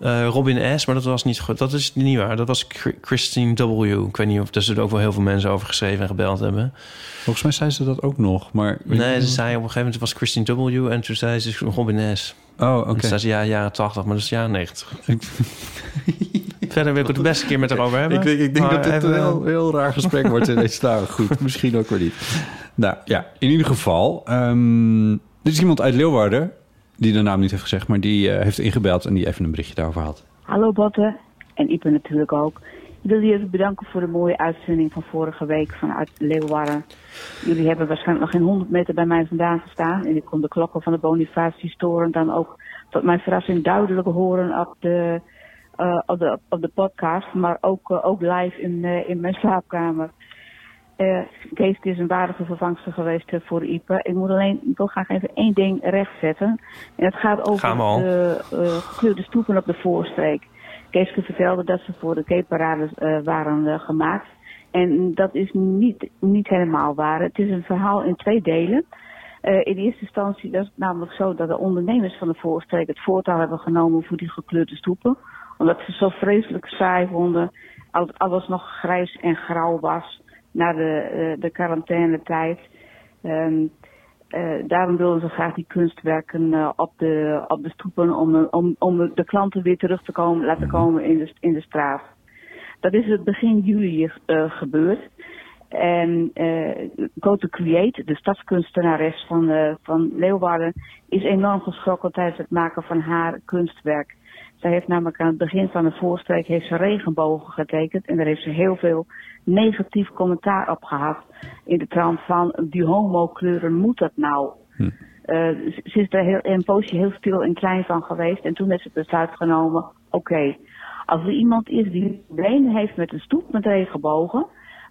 eh, Robin S., maar dat was niet goed. Dat is niet waar. Dat was Chr- Christine W. Ik weet niet of er zullen ook wel heel veel mensen over geschreven en gebeld hebben. Volgens mij zei ze dat ook nog, maar... Nee, ze zei op een gegeven moment het was Christine W. en toen zei ze Robin S. Oh, oké. toen zei ze ja, jaren 80, maar dat is jaren 90. Verder wil ik het de beste keer met haar over hebben. Ik, denk- ik denk Maar dat dit een heel, heel raar gesprek wordt in deze dagen. Goed, misschien ook weer niet. Nou ja, in ieder geval. ehm er is iemand uit Leeuwarden, die de naam niet heeft gezegd... maar die eh, heeft ingebeld en die even een berichtje daarover had. Hallo Botte en Ipe natuurlijk ook. Ik wil jullie even bedanken voor de mooie uitzending van vorige week vanuit Leeuwarden. Jullie hebben waarschijnlijk nog geen 100 meter bij mij vandaan gestaan. En ik kon de klokken van de Bonifatius-toren dan ook tot mijn verrassing duidelijk horen op de, eh, op de, op de podcast. Maar ook, eh, ook live in, in mijn slaapkamer. Eh Kees is een waardige vervangster geweest eh, voor Ipe. Ik moet alleen, ik wil graag even één ding rechtzetten. En het gaat over de eh, gekleurde stoepen op de voorstreek. Keeske vertelde dat ze voor de Cape-parade eh, waren gemaakt. En dat is niet, niet helemaal waar. Het is een verhaal in twee delen. In eerste instantie was het namelijk zo dat de ondernemers van de voorstreek het voortouw hebben genomen voor die gekleurde stoepen. Omdat ze zo vreselijk saai vonden. Al- Alles nog grijs en grauw was na de, eh, de quarantainetijd. Eh, daarom wilden ze graag die kunstwerken eh, op, de, op de stoepen om, om, om de klanten weer terug te komen, laten komen in de, in de straat. Dat is het begin juli gebeurd. En eh Go to Create, de stadskunstenares van, van Leeuwarden, is enorm geschrokken tijdens het maken van haar kunstwerk. Zij heeft namelijk aan het begin van de voorstreek heeft ze regenbogen getekend en daar heeft ze heel veel negatief commentaar op gehad. In de trant van die homokleuren moet dat nou? Eh, ze ze is daar heel, een poosje heel stil en klein van geweest. En toen heeft ze het besluit genomen, oké, als er iemand is die problemen heeft met een stoep met regenbogen,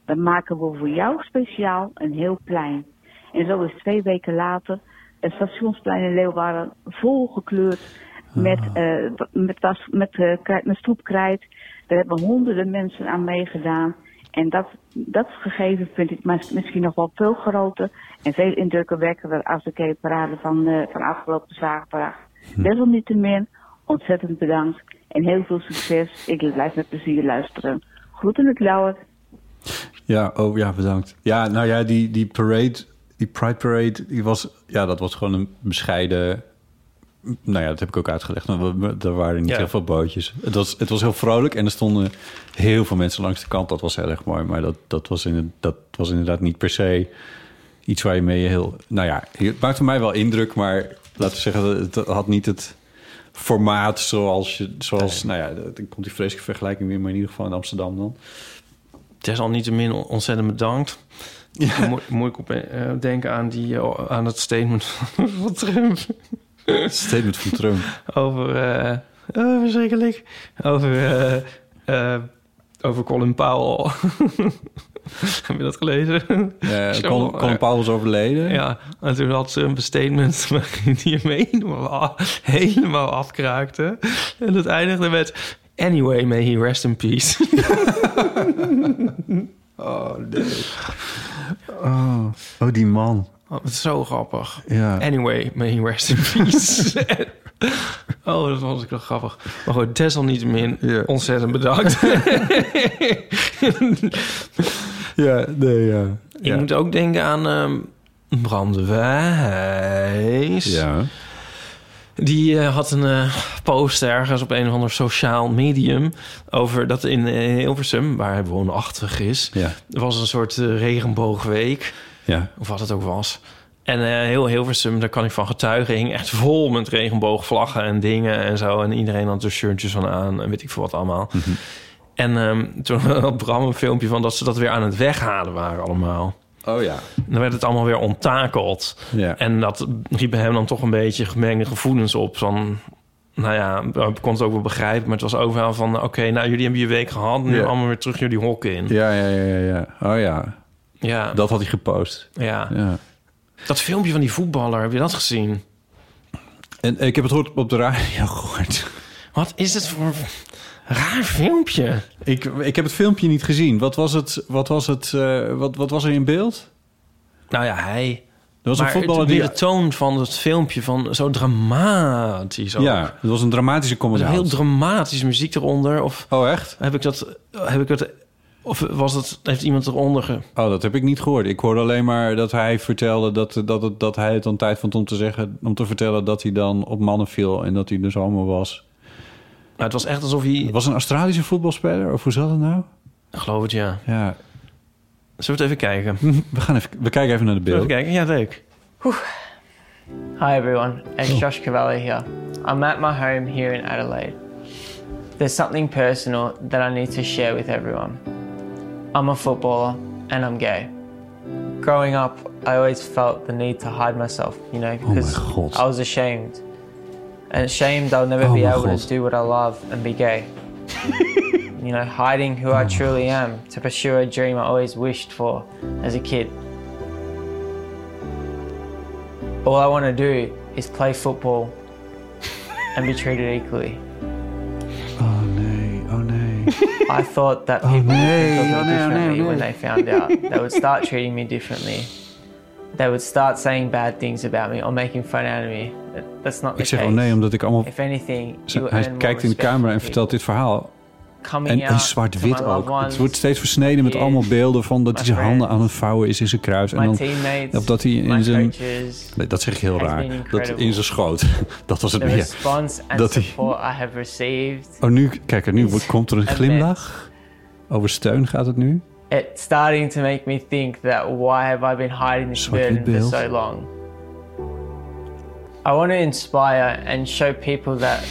dan maken we voor jou speciaal een heel plein. En zo is twee weken later het stationsplein in Leeuwarden volgekleurd met, eh, met, was, met, krijt- met stoepkrijt. Daar hebben honderden mensen aan meegedaan. En dat, dat gegeven vind ik mis- misschien nog wel veel groter en veel indrukwekkender als de Cape-parade van, eh, van afgelopen zaterdag. Desalniettemin, ontzettend bedankt en heel veel succes. Ik blijf met plezier luisteren. Groeten het Lauwert. Ja, oh ja, bedankt. Ja, nou ja, die, die parade, die Pride Parade, die was, ja, dat was gewoon een bescheiden. Nou ja, dat heb ik ook uitgelegd. We- Er waren niet Ja. heel veel bootjes. Het was, het was heel vrolijk en er stonden heel veel mensen langs de kant. Dat was heel erg mooi. Maar dat, dat, was, in, dat was inderdaad niet per se iets waar je mee heel. Nou ja, het maakte mij wel indruk, maar laten we zeggen, het had niet het formaat zoals je. Zoals, nou ja, dan komt die vreselijke vergelijking weer, maar in ieder geval in Amsterdam dan. Desalniettemin ontzettend bedankt. Moet, moet ik op eh, denken aan, die, eh, aan het statement van Trump. Statement van Trump. Over, eh oh, verschrikkelijk. Over, eh, eh, over Colin Powell. Heb je dat gelezen? Colin, Colin Powell is overleden. Ja, en toen had Trump een statement waarin hij hem helemaal, helemaal afkraakte. En het eindigde met... Anyway, may he rest in peace. Oh, nee. Oh, oh, die man. Oh, het is zo grappig. Ja. Anyway, may he rest in peace. oh, dat was ik wel grappig. Maar goed, desalniettemin ontzettend bedankt. Ja, nee, ja. Ik moet ook denken aan ehm Bram de Wijs. Ja. Die eh, had een eh, post ergens op een of ander sociaal medium... over dat in eh, Hilversum, waar hij woonachtig is... Ja. er was een soort regenboogweek. Ja. Of wat het ook was. En eh, heel Hilversum, daar kan ik van getuigen... hing echt vol met regenboogvlaggen en dingen en zo. En iedereen had er shirtjes van aan en weet ik veel wat allemaal. Mhm. En ehm, toen had Bram een filmpje van dat ze dat weer aan het weghalen waren allemaal. Oh ja. Dan werd het allemaal weer onttakeld. Ja. En dat riep bij hem dan toch een beetje gemengde gevoelens op. Van, nou ja, ik kon het ook wel begrijpen. Maar het was overal van... oké, nou, jullie hebben je week gehad. Nu Ja. allemaal weer terug jullie hok in. Ja, ja, ja, ja, ja. Oh ja. Ja. Dat had hij gepost. Ja. Ja. Dat filmpje van die voetballer, heb je dat gezien? En ik heb het gehoord op de radio gehoord. Wat is het voor raar filmpje? Ik, ik heb het filmpje niet gezien. Wat was het? Wat was het? eh, wat, wat was er in beeld? Nou ja, hij... Er was maar een voetballer het, die. de toon van het filmpje van zo dramatisch. ook. Ja, het was een dramatische commentaar. heel dramatische muziek eronder. Of Oh echt? heb ik dat... Heb ik het of was het, heeft iemand eronder ge... Oh, dat heb ik niet gehoord. Ik hoorde alleen maar dat hij vertelde dat, dat, het, dat hij het dan tijd vond om te zeggen, om te vertellen dat hij dan op mannen viel en dat hij dus homo was. Nou, het was echt alsof hij... Het was een Australische voetbalspeler, of hoe zat het nou? Ik geloof het, ja. Ja, Zullen we het even kijken? we gaan even, we kijken even naar de beelden. even kijken? Ja, leuk. Hi everyone, it's Josh Cavalli here. I'm at my home here in Adelaide. There's something personal that I need to share with everyone. I'm a footballer and I'm gay. Growing up, I always felt the need to hide myself, you know, Oh because God. I was ashamed. And ashamed I'll never Oh be able God. to do what I love and be gay. you know, hiding who Oh I truly am to pursue a dream I always wished for as a kid. All I want to do is play football and be treated equally. Oh nee. I thought that oh, people nee, would oh, treat me oh, differently nee, when they found out. They would start treating me differently. They would start saying bad things about me or making fun out of me. That's not the Ik zeg oh, case. oh nee, omdat ik allemaal... If anything, you Hij earn more kijkt in de camera en vertelt dit verhaal. En, zwart-wit ook. Het wordt steeds versneden met allemaal beelden van dat hij zijn handen aan het vouwen is in zijn kruis. En dan of dat hij in zijn... Nee, dat zeg ik heel raar. Dat in zijn schoot. Dat was het meer. Dat hij... Oh, nu, kijk, er nu komt er een glimlach. Over steun gaat het nu. It's starting to make me think that why have I been hiding this burden for so long? I want to inspire and show people that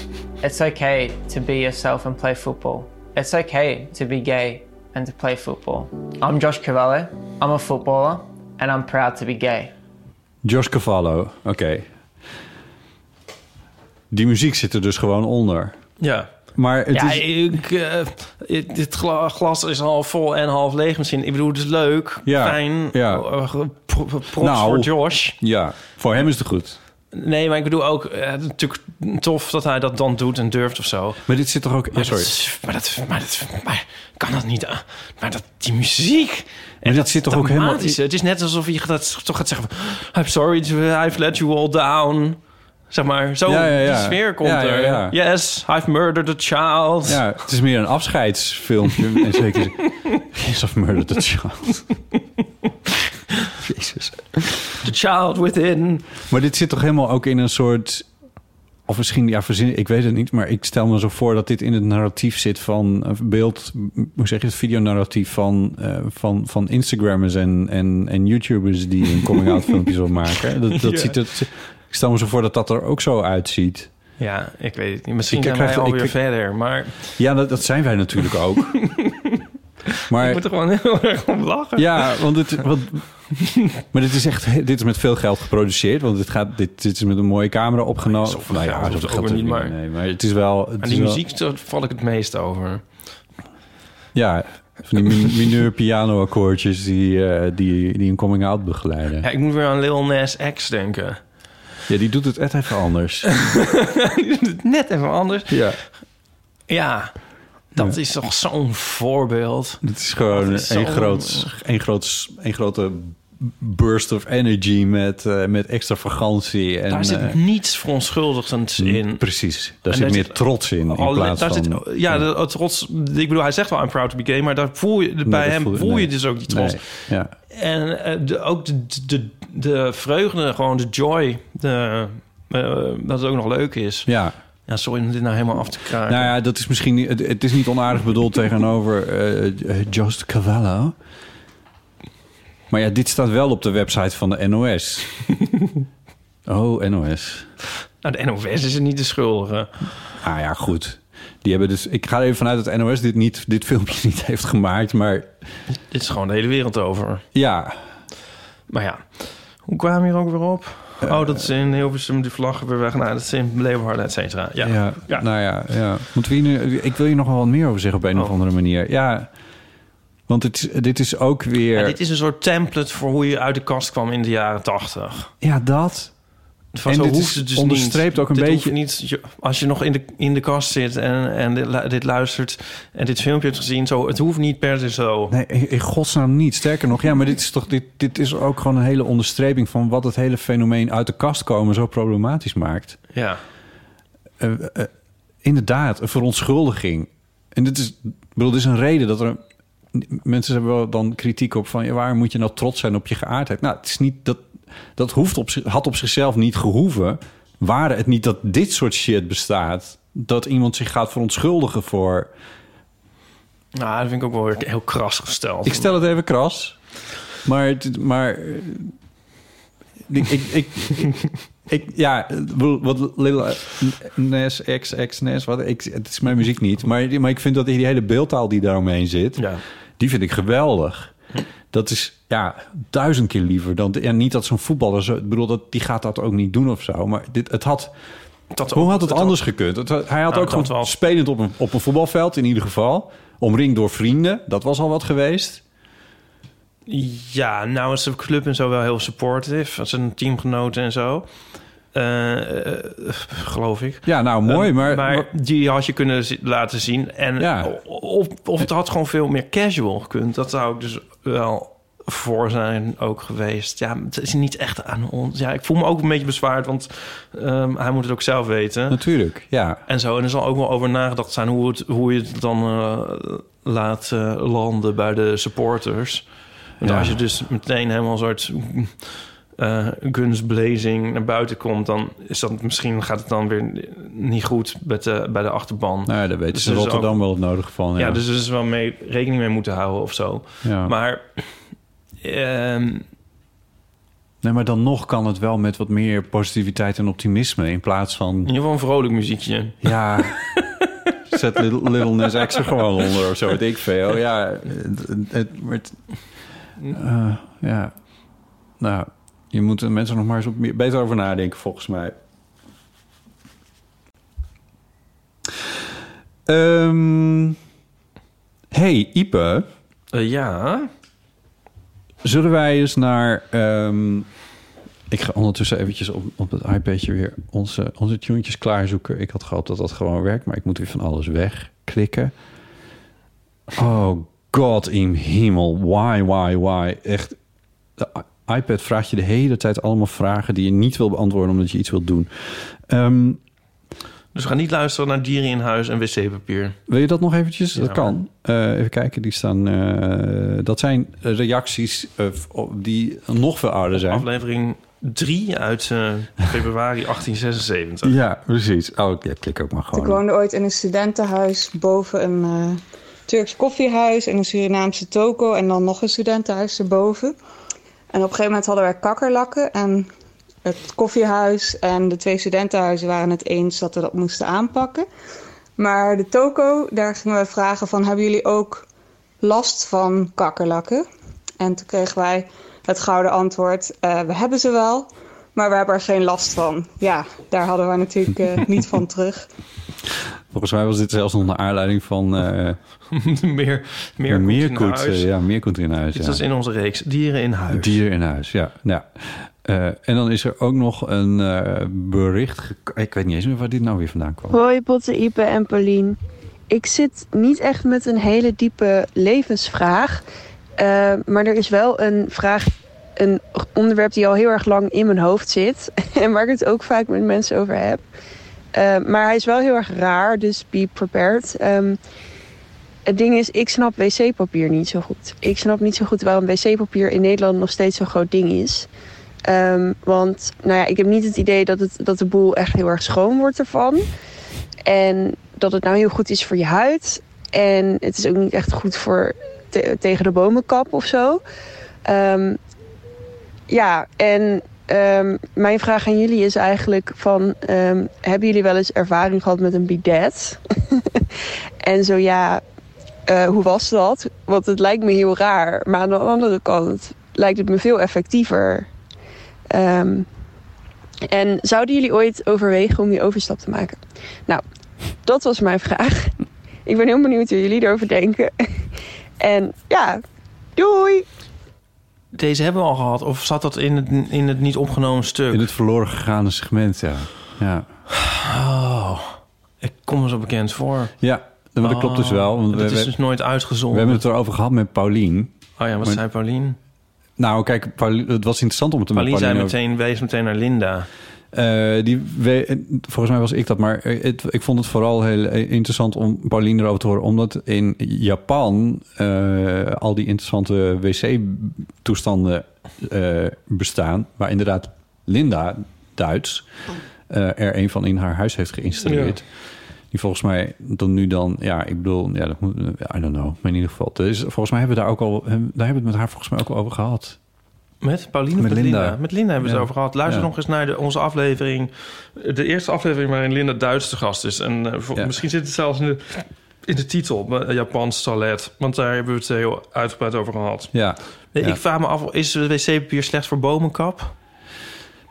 it's okay to be yourself and play football. It's okay to be gay and to play football. I'm Josh Cavallo. I'm a footballer and I'm proud to be gay. Josh Cavallo, oké. Die muziek zit er dus gewoon onder. Ja. Maar het ja, is... ik, ik- dit gla- glas is half vol en half leeg misschien. Ik bedoel, het is leuk, Ja, fijn. ja. eh, Props Nou, voor Josh. Ja, voor hem is het goed. Nee, maar ik bedoel ook, eh, natuurlijk tof dat hij dat dan doet en durft of zo. Maar dit zit toch ook... Ja, Maar sorry. dat maar, dat, maar, dat, maar kan dat niet? ah, Maar dat, die muziek... Maar dit zit toch ook helemaal... Het is net alsof je dat toch gaat zeggen... van, I'm sorry, I've let you all down. Zeg maar, zo Ja, ja, ja. die sfeer komt Ja, ja, er. Yes, I've murdered a child. Ja, het is meer een afscheidsfilmpje. en zeker... Yes, I've murdered a child. Jezus. The child within. Maar dit zit toch helemaal ook in een soort... Of misschien, ja, verzin, ik weet het niet, maar ik stel me zo voor dat dit in het narratief zit van een beeld, hoe zeg je het, videonarratief van, eh, van, van Instagrammers en, en, en YouTubers die een coming-out filmpjes wil maken. Dat, dat Ja. ziet het, ik stel me zo voor dat dat er ook zo uitziet. Ja, ik weet het niet. Misschien Ik krijg- wij alweer ik- verder, maar... Ja, dat, dat zijn wij natuurlijk ook. maar, Ik moet er gewoon heel erg om lachen. Ja, want het, want, maar dit is echt, dit is met veel geld geproduceerd, want dit gaat, dit, dit is met een mooie camera opgenomen. Of, nou ja, ook ook niet, maar- nee, maar het is wel. Het Aan die wel- muziek val ik het meest over. Ja, van die min- mineur piano akkoordjes die, eh, die, die een coming out begeleiden. Ja, ik moet weer aan Lil Nas X denken. Ja, die doet het echt even anders. Die doet het Net even anders. ja, Ja, dat is toch zo'n voorbeeld. het is gewoon is een, groot, een, groot, een grote burst of energy met, eh, met extravagantie. En, Daar zit eh, niets verontschuldigends in. Precies, daar En zit daar meer zit- trots in in Alle- plaats daar van... zit, ja, de, het trots. Ik bedoel, hij zegt wel I'm proud to be gay, maar daar voel je, bij hem voel voel, je- dus ook die trots. Nee, ja. En eh, de, ook de, de, de vreugde, gewoon de joy, de, dat het ook nog leuk is. ja, Ja, sorry om dit nou helemaal af te kraken. Nou ja, dat is misschien niet, het, het is niet onaardig bedoeld tegenover eh eh, Just Cavallo. Maar ja, dit staat wel op de website van de NOS. oh, NOS. Nou, de NOS is er niet de schuldige. Ah ja, goed. Die hebben dus, ik ga er even vanuit dat NOS dit, niet, dit filmpje niet heeft gemaakt. Maar Dit is gewoon de hele wereld over. ja, Maar ja, hoe kwamen we hier ook weer op? Oh, dat is in Hilversum de vlaggen weer weg. Nou, dat is in Leeuwarden, et cetera. Ja. ja, Ja. nou ja, ja. Moeten we hier nu, ik wil hier nog wel wat meer over zeggen op een of Oh. andere manier. Ja, want het, dit is ook weer... Ja, dit is een soort template voor hoe je uit de kast kwam in de jaren tachtig. Ja, dat. Van En zo dit hoeft is het dus onderstreept niet. ook een Dit beetje- Niet, als je nog in de, in de kast zit en, en dit, lu- dit luistert en dit filmpje hebt gezien, zo, het hoeft niet per se zo. Nee, in godsnaam niet. Sterker nog, ja, maar dit is toch dit, dit is ook gewoon een hele onderstreping van wat het hele fenomeen uit de kast komen zo problematisch maakt. Ja. Eh, inderdaad, een verontschuldiging. En dit is, bedoel, dit is een reden dat er mensen hebben wel dan kritiek op van ja, waar moet je nou trots zijn op je geaardheid? Nou, het is niet dat dat hoeft op, had op zichzelf niet gehoeven. Waren het niet dat dit soort shit bestaat, dat iemand zich gaat verontschuldigen voor Nou, dat vind ik ook wel weer heel kras gesteld. Ik stel het even kras. Maar, het- maar eh, ik, ik, ik, ja, wat Lil Nes, X, X, Nes, wat, ik, het is mijn muziek niet. Maar, maar ik vind dat die hele beeldtaal die daaromheen zit, Ja. die vind ik geweldig. Dat is ja, duizend keer liever dan... Ja, niet dat zo'n voetballer... Zo, ik bedoel, dat, die gaat dat ook niet doen of zo. Maar dit, het had... Dat Hoe ook- had het anders gekund? Het, hij had Nou, ook gewoon wel. spelend op een, op een voetbalveld in ieder geval. Omringd door vrienden. Dat was al wat geweest. Ja, nou is de club en zo wel heel supportive. Als een teamgenoten en zo. Eh, eh, geloof ik. Ja, nou, mooi, Eh, maar- maar die had je kunnen laten zien. En Ja. of, of het had gewoon veel meer casual gekund. Dat zou ik dus wel voor zijn ook geweest. Ja, het is niet echt aan ons. Ja, ik voel me ook een beetje bezwaard, want ehm, hij moet het ook zelf weten. Natuurlijk, ja. En zo. En er zal ook wel over nagedacht zijn hoe, het, hoe je het dan laat landen bij de supporters. Want Ja. als je dus meteen helemaal een soort eh guns blazing naar buiten komt, dan is dat misschien gaat het dan weer niet goed bij de, bij de achterban. Nou ja, daar weten Dus ze er Rotterdam ook- wel het nodige van. Ja, Ja, dus er is wel mee rekening mee moeten houden of zo. Ja. Maar ehm, Nee, maar dan nog kan het wel met wat meer positiviteit en optimisme... in plaats van... in ieder geval een vrolijk muziekje. Ja, zet Little, Little Nas X er gewoon onder of zo, weet ik veel. Ja, het, het- eh, ja. Nou, je moet er mensen nog maar eens op meer, beter over nadenken, volgens mij. Ehm hey, Ipe. Eh, ja? Zullen wij eens naar... ehm, ik ga ondertussen eventjes op, op het iPadje weer onze, onze tunetjes klaarzoeken. Ik had gehoopt dat dat gewoon werkt, maar ik moet weer van alles wegklikken. Oh god in hemel. Why, why, why? Echt, de iPad vraagt je de hele tijd allemaal vragen... die je niet wil beantwoorden omdat je iets wilt doen. Ehm, Dus we gaan niet luisteren naar dieren in huis en wc-papier. wil je dat nog eventjes? Ja, dat kan. Eh, even kijken, die staan... eh, dat zijn reacties eh, die nog veel ouder zijn. Aflevering 3 uit eh, februari 1876. Ja, precies. Oh, ja, klik ook maar Ik gewoon. woonde ooit in een studentenhuis boven een eh, Turks koffiehuis en een Surinaamse toko en dan nog een studentenhuis erboven. En op een gegeven moment hadden wij kakkerlakken en het koffiehuis en de twee studentenhuizen waren het eens dat we dat moesten aanpakken. Maar de toko, daar gingen we vragen van hebben jullie ook last van kakkerlakken? En toen kregen wij het gouden antwoord, eh, we hebben ze wel, maar we hebben er geen last van. Ja, daar hadden we natuurlijk eh, niet van terug. Volgens mij was dit zelfs nog naar aanleiding van... eh meer meer Meerkoet, in huis. eh, ja, Meerkoet in huis. Dit ja. was in onze reeks Dieren in huis. Dieren in huis, ja. ja. Eh, en dan is er ook nog een eh, bericht... Ik weet niet eens meer waar dit nou weer vandaan kwam. Hoi Botte, Ipe en Paulien. Ik zit niet echt met een hele diepe levensvraag. Eh, maar er is wel een vraag, een onderwerp die al heel erg lang in mijn hoofd zit. en waar ik het ook vaak met mensen over heb. Eh, maar hij is wel heel erg raar, dus be prepared. Ehm, het ding is, ik snap wc-papier niet zo goed. Ik snap niet zo goed waarom wc-papier in Nederland nog steeds zo'n groot ding is. Ehm, want nou ja, ik heb niet het idee dat, het, dat de boel echt heel erg schoon wordt ervan. En dat het nou heel goed is voor je huid. En het is ook niet echt goed voor te- tegen de bomenkap of zo. Ehm, ja, en ehm, mijn vraag aan jullie is eigenlijk van... ehm, hebben jullie wel eens ervaring gehad met een bidet? en zo ja, eh, hoe was dat? Want het lijkt me heel raar. Maar aan de andere kant lijkt het me veel effectiever. Ehm, en zouden jullie ooit overwegen om die overstap te maken? Nou, dat was mijn vraag. Ik ben heel benieuwd hoe jullie erover denken. En ja, doei! Deze hebben we al gehad. Of zat dat in het, in het niet opgenomen stuk? In het verloren gegaane segment, ja. Ja, Oh, ik kom me zo bekend voor. ja maar dat klopt dus wel. Want Het is we- dus nooit uitgezonden. we hebben het erover gehad met Paulien. Oh ja, wat Maar- zei Paulien? Nou, kijk, Paulien, het was interessant om het er met Paulien zei Paulien over- meteen, wees meteen naar Linda. Eh, die, we, volgens mij was ik dat, maar het, ik vond het vooral heel interessant om Pauline erover te horen. Omdat in Japan eh, al die interessante wc-toestanden eh, bestaan. Waar inderdaad Linda, Duits, eh, er een van in haar huis heeft geïnstalleerd. Die volgens mij dan nu dan, ja, ik bedoel, ja, dat moet, I don't know. Maar in ieder geval, dus volgens mij hebben we daar ook al, daar hebben we het met haar volgens mij ook al over gehad. Met Pauline Met met Linda? Linda. Met Linda hebben we Ja. het over gehad. Luister Ja. nog eens naar de, onze aflevering. De eerste aflevering waarin Linda Duits te gast is. En eh, voor- Ja. misschien zit het zelfs in de, in de titel. eh, Japans toilet. Want daar hebben we het heel uitgebreid over gehad. Ja. Ik vraag me af, is wc-papier slecht voor bomenkap?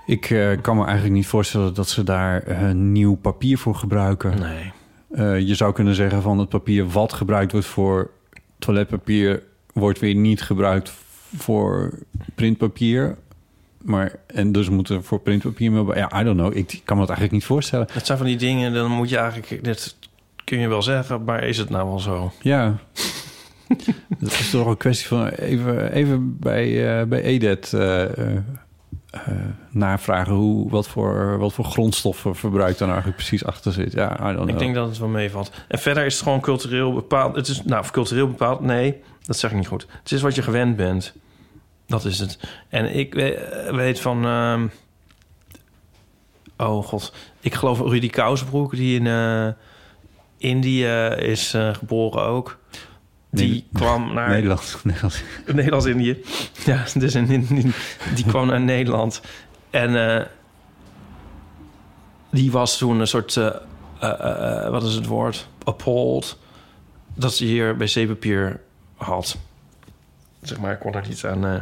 Ik eh, kan me eigenlijk niet voorstellen dat ze daar nieuw papier voor gebruiken. Nee. Je zou kunnen zeggen van het papier wat gebruikt wordt voor toiletpapier... wordt weer niet gebruikt voor printpapier. Maar, en dus moeten voor printpapier... maar Ja, I don't know. Ik kan me dat eigenlijk niet voorstellen. Dat zijn van die dingen, dan moet je eigenlijk... Dit kun je wel zeggen, maar is het nou wel zo? Ja. dat is toch een kwestie van even, even bij, eh, bij EDET eh, eh, navragen... Hoe, wat, voor, wat voor grondstoffen verbruik dan eigenlijk precies achter zit. Ja, I don't know. Ik denk dat het wel meevalt. En verder is het gewoon cultureel bepaald. Het is, nou, cultureel bepaald, nee, dat zeg ik niet goed. Het is wat je gewend bent. Dat is het. En ik we- weet van... ehm, oh god, ik geloof Rudy Kousbroek, die in eh, Indië is eh, geboren ook. Die Nee, kwam naar... Nederland. Nederland. Nederlands-Indië. Ja, dus in, in- in- die kwam naar Nederland. En eh, die was toen een soort... eh, eh, eh, wat is het woord? Appalled. Dat ze hier wc-papier had. Zeg maar, ik kon daar niet aan eh,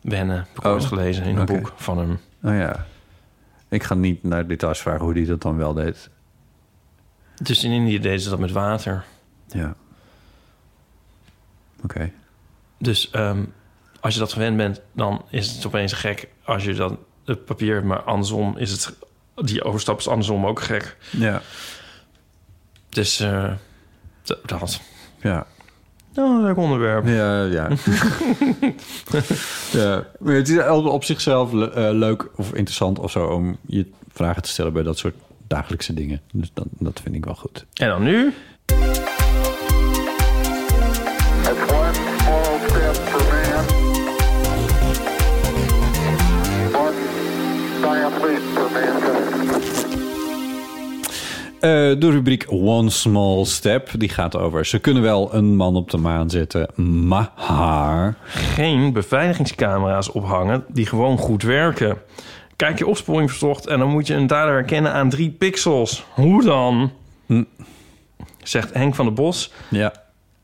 wennen. Heb ik Oh, ooit gelezen in een boek van hem. Oh ja. Ik ga niet naar details vragen hoe die dat dan wel deed. Dus in Indië deden ze dat met water. Ja. Oké. Dus ehm, als je dat gewend bent, dan is het opeens gek als je dan het papier hebt. Maar andersom is het... Die overstap is andersom ook gek. Ja. Dus eh, dat. Ja. Nou, leuk onderwerp. Ja, ja. ja. Maar het is op zichzelf eh, leuk of interessant of zo om je vragen te stellen bij dat soort dagelijkse dingen. Dus dat, dat vind ik wel goed. En dan nu? De rubriek One Small Step, die gaat over... ze kunnen wel een man op de maan zetten, maar... Geen beveiligingscamera's ophangen die gewoon goed werken. Kijk je opsporing verzocht en dan moet je een dader herkennen aan drie pixels. Hoe dan? Zegt Henk van der Bos. Ja.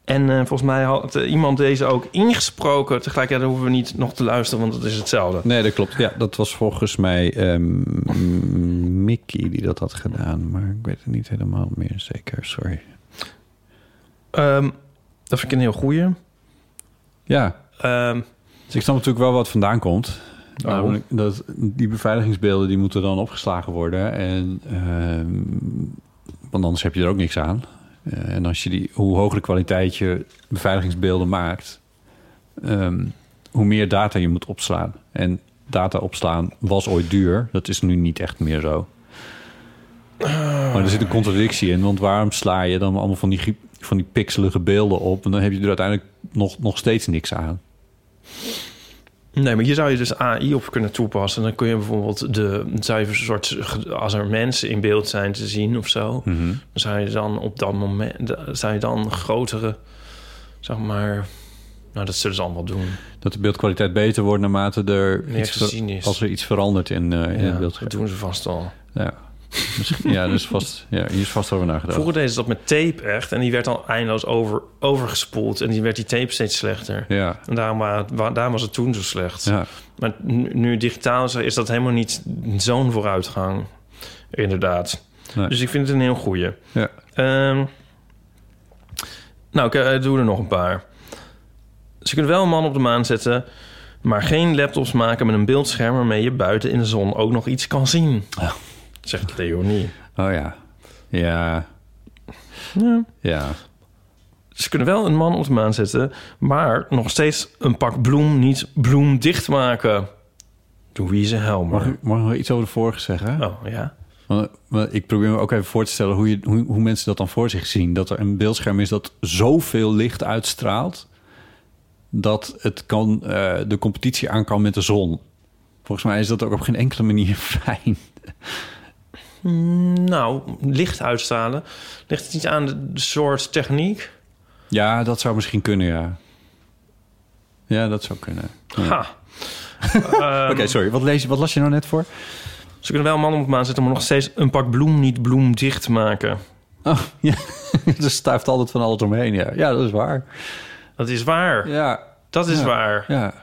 En eh, volgens mij had eh, iemand deze ook ingesproken. Tegelijkertijd hoeven we niet nog te luisteren, want het is hetzelfde. Nee, dat klopt. Ja, dat was volgens mij ehm, Mickey die dat had gedaan. Maar ik weet het niet helemaal meer zeker. Sorry. Ehm, dat vind ik een heel goeie. Ja. Dus ik snap natuurlijk wel wat vandaan komt. Oh. Namelijk dat die beveiligingsbeelden die moeten dan opgeslagen worden. En, want anders heb je er ook niks aan. Eh, en als je die, hoe hoger de kwaliteit je beveiligingsbeelden maakt, ehm, hoe meer data je moet opslaan. En data opslaan was ooit duur. Dat is nu niet echt meer zo. Maar er zit een contradictie in. Want waarom sla je dan allemaal van die, van die pixelige beelden op? En dan heb je er uiteindelijk nog, nog steeds niks aan. Nee, maar hier zou je dus AI op kunnen toepassen. Dan kun je bijvoorbeeld de dan zou je een soort als er mensen in beeld zijn te zien of zo, Mhm. dan zou je dan op dat moment zou je dan grotere, zeg maar, nou dat zullen ze allemaal doen. Dat de beeldkwaliteit beter wordt naarmate er, Meer iets ver- als er iets verandert in, eh, in Ja, het beeldscherm. dat doen ze vast al. Ja, ja, dus vast, ja, hier is vast over nagedacht. Vroeger deden ze dat met tape echt en die werd dan eindeloos over, overgespoeld en die werd die tape steeds slechter. Ja. En daarom, daarom was het toen zo slecht. Ja. Maar nu, nu digitaal is, is dat helemaal niet zo'n vooruitgang. Inderdaad. Nee. Dus ik vind het een heel goeie. Ja. Ehm, nou, ik eh, doe er nog een paar. Ze kunnen wel een man op de maan zetten... maar geen laptops maken met een beeldscherm... waarmee je buiten in de zon ook nog iets kan zien. Zegt Leonie. Oh ja. Ja. Ja. Ja. Ze kunnen wel een man op de maan zetten... maar nog steeds een pak bloem niet bloemdicht maken. Louise Helmer. Mag, ik- mag ik nog iets over de vorige zeggen? Oh, ja. Want, ik probeer me ook even voor te stellen hoe, je, hoe, hoe mensen dat dan voor zich zien. Dat er een beeldscherm is dat zoveel licht uitstraalt... dat het kan, eh, de competitie aan kan met de zon. Volgens mij is dat ook op geen enkele manier fijn. Mm, Nou, licht uitstralen. Ligt het niet aan de soort techniek? Ja, dat zou misschien kunnen, ja. Ja, dat zou kunnen. Ja. Ha. Oké, sorry. Wat, lees wat las je nou net voor? Ze kunnen wel mannen op de maan zetten... maar nog steeds een pak bloem niet bloemdicht maken. Oh, ja. er stuift altijd van alles omheen, ja. Ja, dat is waar. Dat is waar. Ja. Dat is Ja. waar. Ja.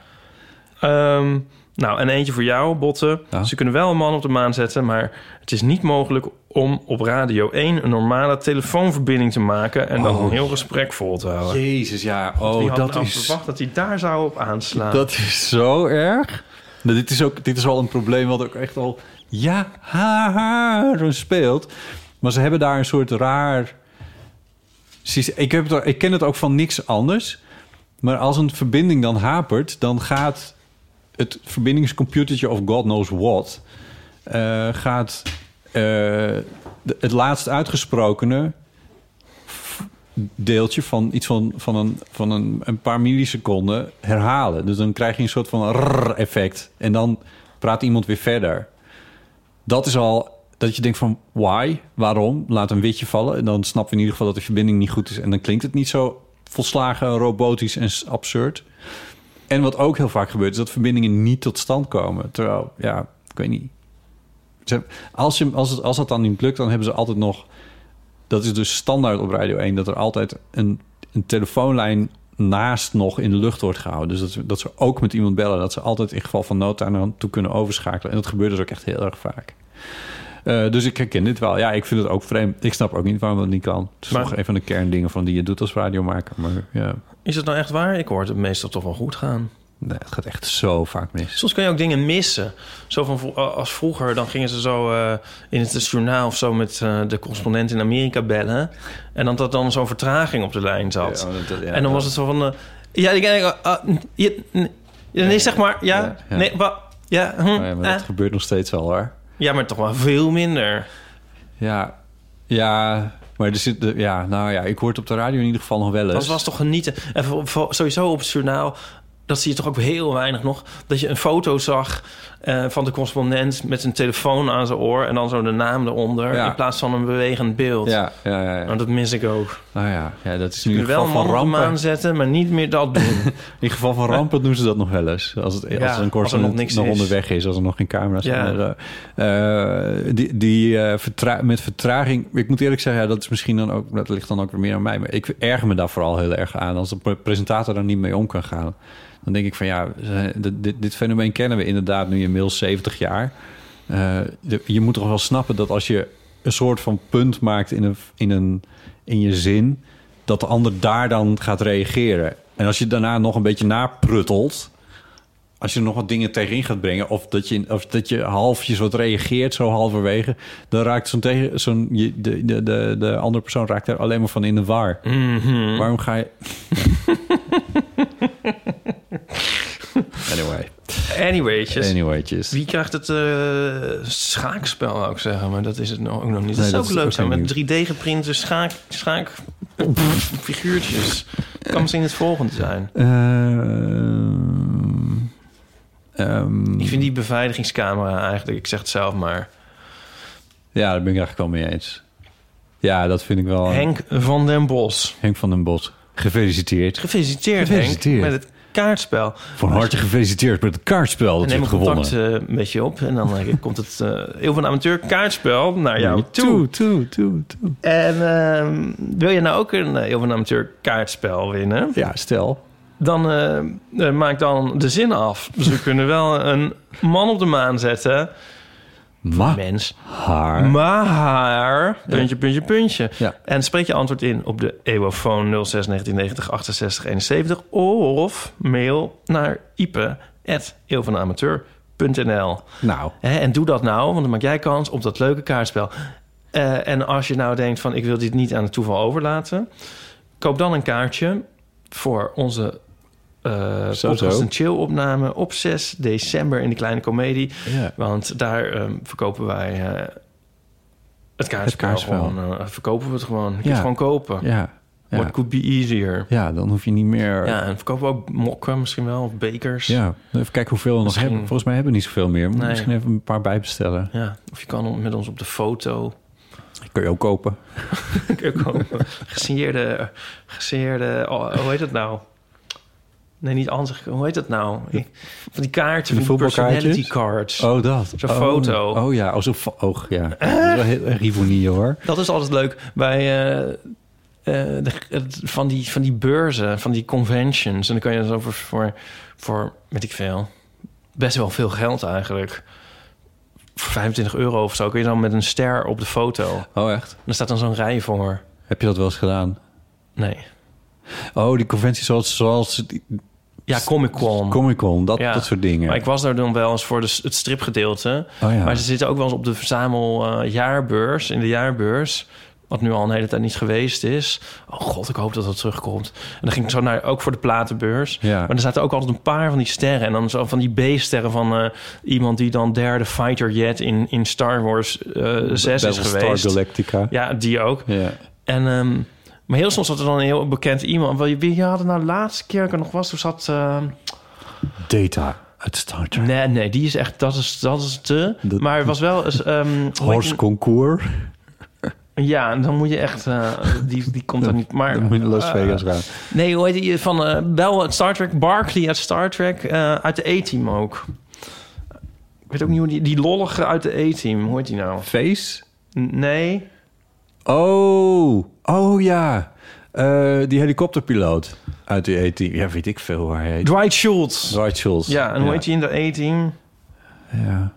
Ehm, nou, en eentje voor jou, Botten. Ze kunnen wel een man op de maan zetten... maar het is niet mogelijk om op Radio 1... een normale telefoonverbinding te maken... en dan Oh. een heel gesprek vol te houden. Jezus, ja. Wie Oh, had dat nou is... verwacht dat hij daar zou op aanslaan? Dat is zo erg. Nou, dit, is ook, dit is al een probleem wat ook echt al jaren speelt. Maar ze hebben daar een soort raar... Ik, heb het, ik ken het ook van niks anders. Maar als een verbinding dan hapert... dan gaat het verbindingscomputertje of God knows what... eh, gaat eh, het laatst uitgesprokene deeltje van iets van, van, een, van een, een paar milliseconden herhalen. Dus dan krijg je een soort van rrr-effect. En dan praat iemand weer verder. Dat is al dat je denkt van why, waarom? Laat een witje vallen en dan snappen we in ieder geval dat de verbinding niet goed is. En dan klinkt het niet zo volslagen robotisch en absurd. En wat ook heel vaak gebeurt, is dat verbindingen niet tot stand komen. Terwijl, ja, ik weet niet. Als, je, als, het, als dat dan niet lukt, dan hebben ze altijd nog... Dat is dus standaard op Radio 1... dat er altijd een, een telefoonlijn naast nog in de lucht wordt gehouden. Dus dat ze, dat ze ook met iemand bellen. Dat ze altijd in geval van nood aan toe kunnen overschakelen. En dat gebeurt dus ook echt heel erg vaak. Eh, dus ik herken dit wel. Ja, ik vind het ook vreemd. Ik snap ook niet waarom dat niet kan. Het is Maar- toch een van de kerndingen van die je doet als radiomaker. Maar ja, Is het nou echt waar? Ik hoor het meestal toch wel goed gaan. nee, het gaat echt zo vaak mis. Soms kun je ook dingen missen. Zo van als vroeger, dan gingen ze zo eh, in het journaal of zo met eh, de correspondent in Amerika bellen. En dan dat dan zo'n vertraging op de lijn zat. Ja, dat- ja, en dan was het zo van. ja, ik denk. eh, ah, nee, zeg maar. Ja, nee, wa, ja, hm, Maar ja, maar dat gebeurt nog steeds wel hoor. Ja, maar toch wel veel minder. Ja, ja, maar er zit, ja, nou ja, ik hoor het op de radio in ieder geval nog wel eens. Dat was toch genieten. En sowieso op het journaal, dat zie je toch ook heel weinig nog. Dat je een foto zag eh, van de correspondent met een telefoon aan zijn oor... en dan zo de naam eronder, Ja. in plaats van een bewegend beeld. Ja, ja, ja. ja. Nou, dat mis ik ook. Nou ja, ja dat is in ieder wel geval een van rampen. maan zetten, maar niet meer dat doen. In geval van rampen doen ze dat nog wel eens. Als, het, Ja, als er een correspondent nog niks nog onderweg is, als er nog geen camera's zijn. Eh, die die vertra- met vertraging, ik moet eerlijk zeggen, ja, dat is misschien dan ook, dat ligt dan ook weer meer aan mij. Maar ik erger me daar vooral heel erg aan. Als de pre- presentator daar niet mee om kan gaan. Dan denk ik van ja, dit, dit fenomeen kennen we inderdaad nu inmiddels 70 jaar. Eh, de- je moet toch wel snappen dat als je een soort van punt maakt in, een, in, een, in je zin, dat de ander daar dan gaat reageren. En als je daarna nog een beetje napruttelt, als je er nog wat dingen tegenin gaat brengen, of dat je, of dat je halfjes wat reageert, zo halverwege, dan raakt zo'n tegen, zo'n, je- de, de, de, de andere persoon raakt er alleen maar van in de war. Mhm. Waarom ga je. anyway. Anywaytjes. Anywaytjes. Wie krijgt het eh, schaakspel, zou ik zeggen. Maar dat is het nog, ook nog niet. Nee, dat zou dat ook leuk ook zijn. Met 3D-geprinte schaak, schaak figuurtjes. Kan misschien het volgende zijn. Ehm, ehm, Ik vind die beveiligingscamera eigenlijk... Ik zeg het zelf maar. Ja, daar ben ik eigenlijk wel mee eens. Ja, dat vind ik wel. Henk van den Bos. Henk van den Bos. Gefeliciteerd. Gefeliciteerd, Gefeliciteerd. Henk. Met het kaartspel. Van harte gefeliciteerd met het kaartspel dat je Neem hebt gewonnen. contact eh, met je op. En dan eh, komt het eh heel van amateur kaartspel naar jou toe. toe, toe, toe. En ehm, wil je nou ook een heel van amateur kaartspel winnen? Ja, stel. Dan maak dan de zin af. Dus we kunnen wel een man op de maan zetten. Ma Mens. haar. Maar, puntje, puntje, puntje. Ja. En spreek je antwoord in op de EWOfoon 06 1990 68 71 of mail naar ipe.eeuwvanamateur.nl Nou, En doe dat nou, want dan maak jij kans op dat leuke kaartspel. Eh, en als je nou denkt van ik wil dit niet aan het toeval overlaten... koop dan een kaartje voor onze eh Zo, podcast zo. en chill opname op 6 december in de Kleine Comedie. Ja. Want daar ehm, verkopen wij eh, het kaartspel. Gewoon, eh, verkopen we het gewoon. Je kunt Ja. het gewoon kopen. ja. What Ja. could be easier. ja, dan hoef je niet meer... Ja, en verkopen we ook mokken misschien wel, of bekers. Ja, even kijken hoeveel we nog hebben. Volgens mij hebben we niet zoveel meer. Nee. Misschien even een paar bijbestellen. Ja, of je kan met ons op de foto. Kun je ook kopen. Kun je kopen. Gesigneerde, gesigneerde, oh, hoe heet dat nou? Nee, niet anders. Hoe heet dat nou? Ik- Van die kaarten, De van die personality cards. Oh, dat. Zo'n oh, foto. Oh ja, oh, zo'n fo- oog, ja. Dat erg ironie, hoor. Dat is altijd leuk bij eh, eh, de, het- van, die, van die beurzen, van die conventions. En dan kan je zo voor, voor, voor, weet ik veel, best wel veel geld eigenlijk. Voor 25 euro of zo kun je dan met een ster op de foto. Oh, echt? En er staat dan zo'n rij voor. Heb je dat wel eens gedaan? Nee. Oh, die conventie zoals, zoals die, Ja, Comic Con. Comic Con, dat, Ja. dat soort dingen. Maar ik was daar dan wel eens voor de, het stripgedeelte. Oh ja. Maar ze zitten ook wel eens op de verzamel eh, jaarbeurs, in de jaarbeurs. Wat nu al een hele tijd niet geweest is. Oh god, ik hoop dat dat terugkomt. En dan ging ik zo naar, ook voor de platenbeurs. Ja. Maar er zaten ook altijd een paar van die sterren. En dan zo van die B-sterren van eh, iemand die dan derde fighter jet in, in Star Wars eh 6 is geweest. Galactica. Ja, die ook. Ja. En, ehm, maar heel soms zat er dan een heel bekend iemand. Wie, wie had het nou de laatste keer ik er nog was? Toen zat... ehm, Data uit Star Trek. Nee, nee, die is echt, dat is, dat is te. Maar het was wel eens. heet Horse Concours. Ja, dan moet je echt. eh, die, die komt er niet. Maar. Dan moet je naar Las eh, Vegas gaan. Nee, hoe heet die van. eh wel uit Star Trek. Barkley uit Star Trek. uit de A-team ook. Ik weet ook niet hoe die. Die lollige uit de A-team. Hoe heet die nou? Face? N- Nee. Oh, oh ja. Eh, die helikopterpiloot uit die E-team. Ja, weet ik veel waar hij heet. Dwight Schultz. Dwight Schultz. Ja, en hoe heet in de A-team? Ja.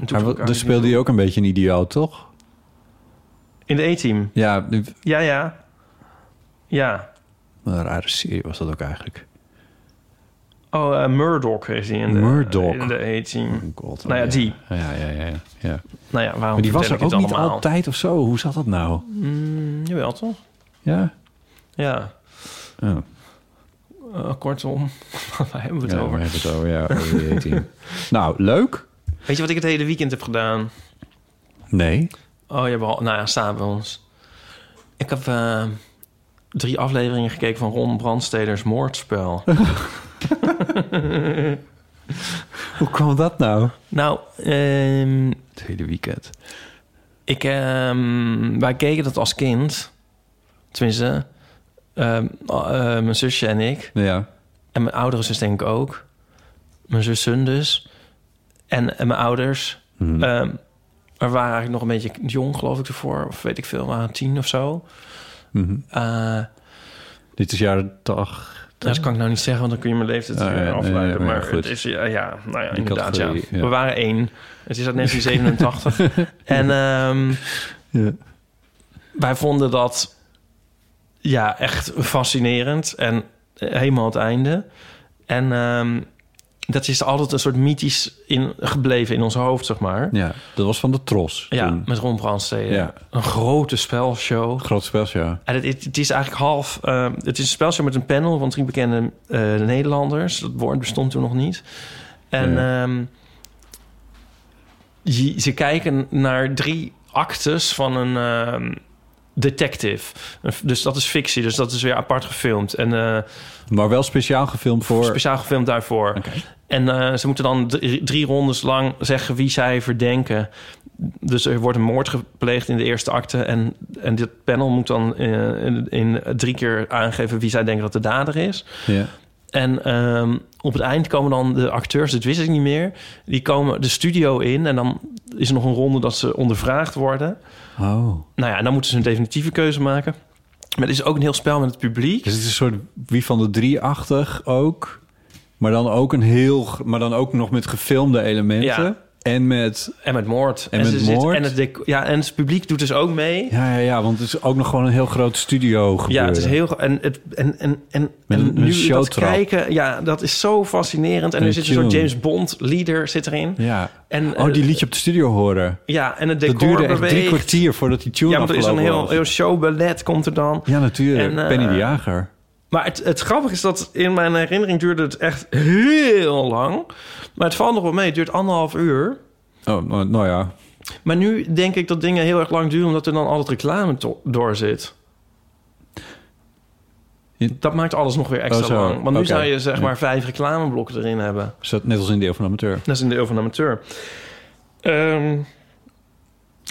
En toen Maar dus speelde hij ook een beetje een idioot, toch? In de A-team. Ja, Ja, ja. Ja. een rare serie was dat ook eigenlijk. Oh, eh, Murdoch is die in de, Murdoch. in de A-team. God, nou ja, ja. die. Ja, ja, ja. ja. Nou ja, waarom Maar die was er ook niet allemaal? altijd of zo. Hoe zat dat nou? Mm, jawel, toch? Ja? Ja. Oh. Eh, kortom, waar hebben we het Ja, over? we hebben het over, ja, over die E-team. nou, leuk. Weet je wat ik het hele weekend heb gedaan? Nee. Oh, ja, wel, nou ja, s'avonds. Ik heb eh, drie afleveringen gekeken van Ron Brandsteders Moordspel. Hoe kwam dat nou? nou, ehm, Het hele weekend. ik, ehm, wij keken dat als kind. Tenminste, ehm, eh, mijn zusje en ik. Ja. En mijn oudere zus denk ik ook. Mijn zussen dus. En, en mijn ouders. Mhm. Ehm, we waren eigenlijk nog een beetje jong, geloof ik, ervoor. Of weet ik veel, we waren tien of zo. Eh, Dit is jaren toch. dat kan ik nou niet zeggen, want dan kun je mijn leeftijd Ah, ja, nee, afleiden. nee, maar maar goed. het is, ja, ja nou ja, Die inderdaad, ja. ja. We waren één. Het is uit 1987. en ehm, Ja. wij vonden dat ja, echt fascinerend. En helemaal het einde. En ehm, dat is altijd een soort mythisch in, gebleven in ons hoofd, zeg maar. Ja, dat was van de Tros. Ja, toen. met Ron Brandstede. Ja. Een grote spelshow. Groot spel, ja. En het, het, het is eigenlijk half... eh, het is een spelshow met een panel van drie bekende eh, Nederlanders. Dat woord bestond toen nog niet. En Ja. ehm, je- ze kijken naar drie actes van een ehm, detective. Dus dat is fictie, dus dat is weer apart gefilmd. En eh, Maar wel speciaal gefilmd voor... speciaal gefilmd daarvoor. En eh, ze moeten dan drie, drie rondes lang zeggen wie zij verdenken. Dus er wordt een moord gepleegd in de eerste acte. En, en dit panel moet dan eh, in, in drie keer aangeven wie zij denken dat de dader is. Ja. En ehm, op het eind komen dan de acteurs, dit wist ik niet meer. Die komen de studio in en dan is er nog een ronde dat ze ondervraagd worden. Oh. Nou ja, en dan moeten ze een definitieve keuze maken. Maar het is ook een heel spel met het publiek. Dus het is een soort wie van de drie-achtig ook. Maar dan ook een heel... Maar dan ook nog met gefilmde elementen. Ja. En met... En met moord. En, met zit- moord. en, het ja, en het publiek doet dus ook mee. Ja, ja, ja, want het is ook nog gewoon een heel groot studio gebeuren. Ja, het is heel... En, het, en, en, en, Met en een- een nu dat kijken... Ja, dat is zo fascinerend. En Een er zit een soort. James Bond leader zit erin. Ja. En, oh, die eh, liet je op de studio horen. Ja, en het Dat decor duurde echt drie kwartier voordat die tune Ja, want er is een heel, heel showballet komt er dan. Ja, natuurlijk. En, eh, Penny de Jager. Maar het, het grappige is dat in mijn herinnering duurde het echt heel lang. Maar het valt nog wel mee. Het duurt anderhalf uur. Oh, nou, nou ja. Maar nu denk ik dat dingen heel erg lang duren... omdat er dan altijd reclame door zit. Dat maakt alles nog weer extra Oh, lang. Want nu zou je zeg maar vijf reclameblokken erin hebben. Is dat net als in deel van amateur? Dat is een deel van de amateur. Ehm,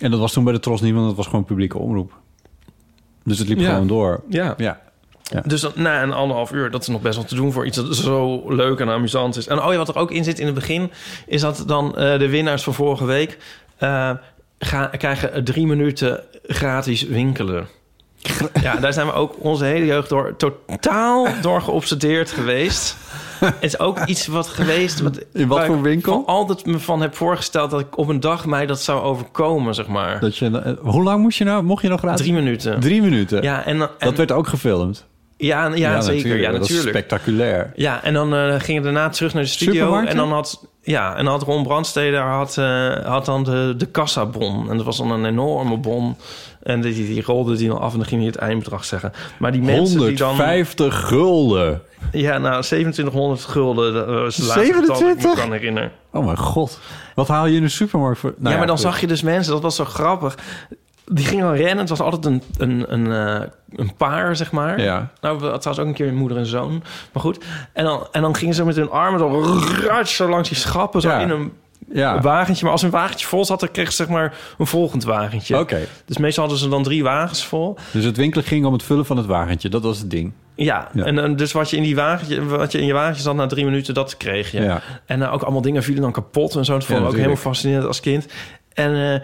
En dat was toen bij de Tros niet, want dat was gewoon publieke omroep. Dus het liep Ja. gewoon door. ja. Ja. Ja. Dus na een anderhalf uur, dat is nog best wel te doen voor iets dat zo leuk en amusant is. En oh ja, wat er ook in zit in het begin, is dat dan eh, de winnaars van vorige week eh, gaan, krijgen drie minuten gratis winkelen. Ja, daar zijn we ook onze hele jeugd door totaal door geobsedeerd geweest. Het is ook iets wat geweest... Wat, In wat voor ik winkel? van altijd me van heb voorgesteld dat ik op een dag mij dat zou overkomen, zeg maar. Dat je, eh, hoe lang moest je nou, mocht je nog gratis? Drie minuten. Drie minuten? Ja, en, en Dat werd ook gefilmd. Ja, ja, zeker. Ja, Dat is natuurlijk. spectaculair. Ja, en dan eh, gingen daarna terug naar de studio. En dan had, ja, en had Ron Brandsteder had, eh, had dan de, de kassabon. En dat was dan een enorme bon. En die, die, die rolde die dan af en dan ging hij het eindbedrag zeggen. Maar die mensen die dan... 150 gulden. Ja, nou, 2700 gulden. Dat was het laatste getal dat ik me 27? kan herinneren. Oh mijn god. Wat haal je in de supermarkt voor? Nou ja, maar dan goed. zag je dus mensen, dat was zo grappig. Die gingen dan rennen. Het was altijd een, een, een, eh, een paar, zeg maar. Ja. Nou, het was ook een keer een moeder en zoon. Maar goed. En dan, en dan gingen ze met hun armen zo, zo langs die schappen. Zo Ja. in een Ja. wagentje. Maar als een wagentje vol zat, dan kreeg ze zeg maar een volgend wagentje. Oké. Dus meestal hadden ze dan drie wagens vol. Dus het winkelen ging om het vullen van het wagentje. Dat was het ding. Ja, Ja. en dus wat je in die wagentje, wat je in je wagentje zat na drie minuten, dat kreeg je. Ja. En eh, ook allemaal dingen vielen dan kapot en zo. Dat vond ik ook helemaal fascinerend als kind. En eh,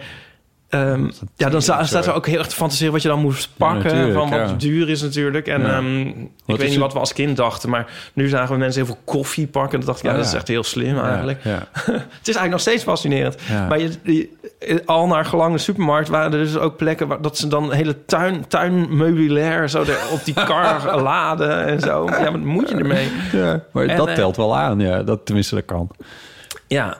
ehm, ja, dan sta- staat er ook heel erg te fantaseren wat je dan moest pakken. van wat ja. duur is natuurlijk. En Ja. ehm, ik Wat weet niet het? wat we als kind dachten, maar nu zagen we mensen heel veel koffie pakken. En dan dacht ik, ja, dat is echt heel slim eigenlijk. Het is eigenlijk nog steeds fascinerend. Maar je, je- al naar gelang de supermarkt waren er dus ook plekken waar dat ze dan hele tuin, tuinmeubilair zo op die kar laden en zo. Ja, wat moet je ermee? Maar En, dat eh, telt wel aan. Ja, dat tenminste dat kan. Ja.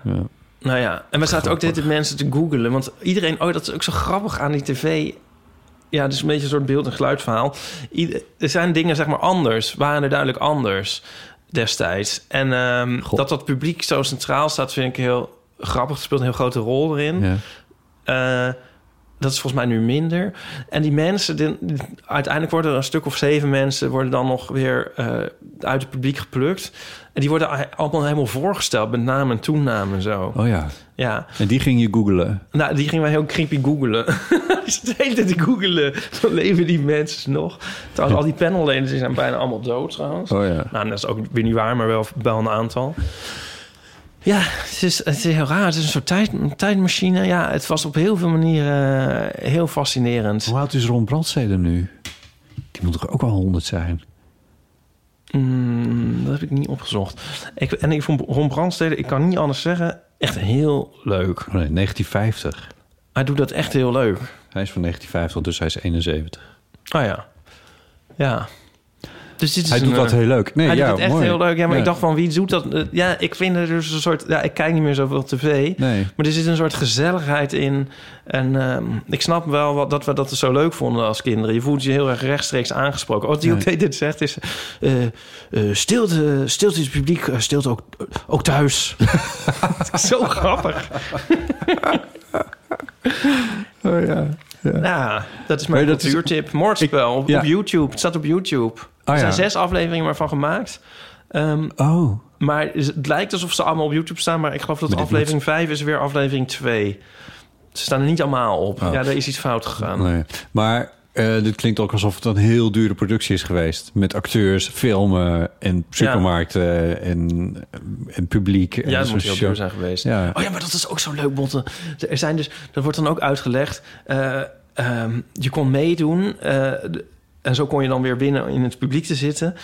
Nou ja, en we zaten ook de hele mensen te googelen. Want iedereen, oh, dat is ook zo grappig aan die tv. Ja, het is een beetje een soort beeld- en geluidverhaal. Ieder- er zijn dingen, zeg maar, anders. Waren er duidelijk anders destijds. En ehm, dat dat publiek zo centraal staat, vind ik heel grappig. Het speelt een heel grote rol erin. Ja. Eh, dat is volgens mij nu minder. En die mensen, die- uiteindelijk worden er een stuk of zeven mensen... worden dan nog weer eh, uit het publiek geplukt. En die worden allemaal helemaal voorgesteld... met naam en toenaam en zo. Oh ja. Ja, En die ging je googelen. nou, die gingen wij heel creepy googelen. De hele tijd googelen. Zo leven die mensen nog. Trouwens, al die panelleden zijn bijna allemaal dood trouwens. Oh ja. Nou, dat is ook weer niet waar, maar wel, wel een aantal. Ja, het is, het is heel raar. Het is een soort tijd, een tijdmachine. Ja, het was op heel veel manieren heel fascinerend. Hoe oud is Ron Brandstede nu? Die moet toch ook wel 100 zijn? Mm, dat heb ik niet opgezocht. Ik, en ik vond Ron Brandstede, ik kan niet anders zeggen, echt heel leuk. Oh nee, 1950. Hij doet dat echt heel leuk. Hij is van 1950, dus hij is 71. Oh ja. Ja. Dus dit is Hij een, doet dat eh, heel leuk. Nee, hij ja, doet het echt mooi. heel leuk. Ja, maar Ja. ik dacht van, wie doet dat? Eh, Ja, ik vind er dus een soort... Ja, ik kijk niet meer zoveel tv. Nee. Maar er zit een soort gezelligheid in. En ehm, ik snap wel wat, dat we dat zo leuk vonden als kinderen. Je voelt je heel erg rechtstreeks aangesproken. Wat die ook dit zegt is... eh, stilte, stilte het publiek, stilte ook, ook thuis. Is zo grappig. Oh ja. Ja, dat is mijn dat is- cultuurtip. Moordspel op, ja. op YouTube. Het staat op YouTube. er ja. zijn zes afleveringen maar van gemaakt. Ehm, Oh. maar het lijkt alsof ze allemaal op YouTube staan... maar ik geloof dat aflevering 5 is weer aflevering 2. Ze staan er niet allemaal op. Oh. Ja, er is iets fout gegaan. Nee. Maar eh, dit klinkt ook alsof het een heel dure productie is geweest. Met acteurs, filmen en supermarkten en, en publiek. En Ja, dat moet heel duur zijn geweest. Ja. Oh ja, maar dat is ook zo leuk, Botte. Er zijn dus, dat wordt dan ook uitgelegd. eh, ehm, je kon meedoen. eh, en zo kon je dan weer binnen in het publiek te zitten.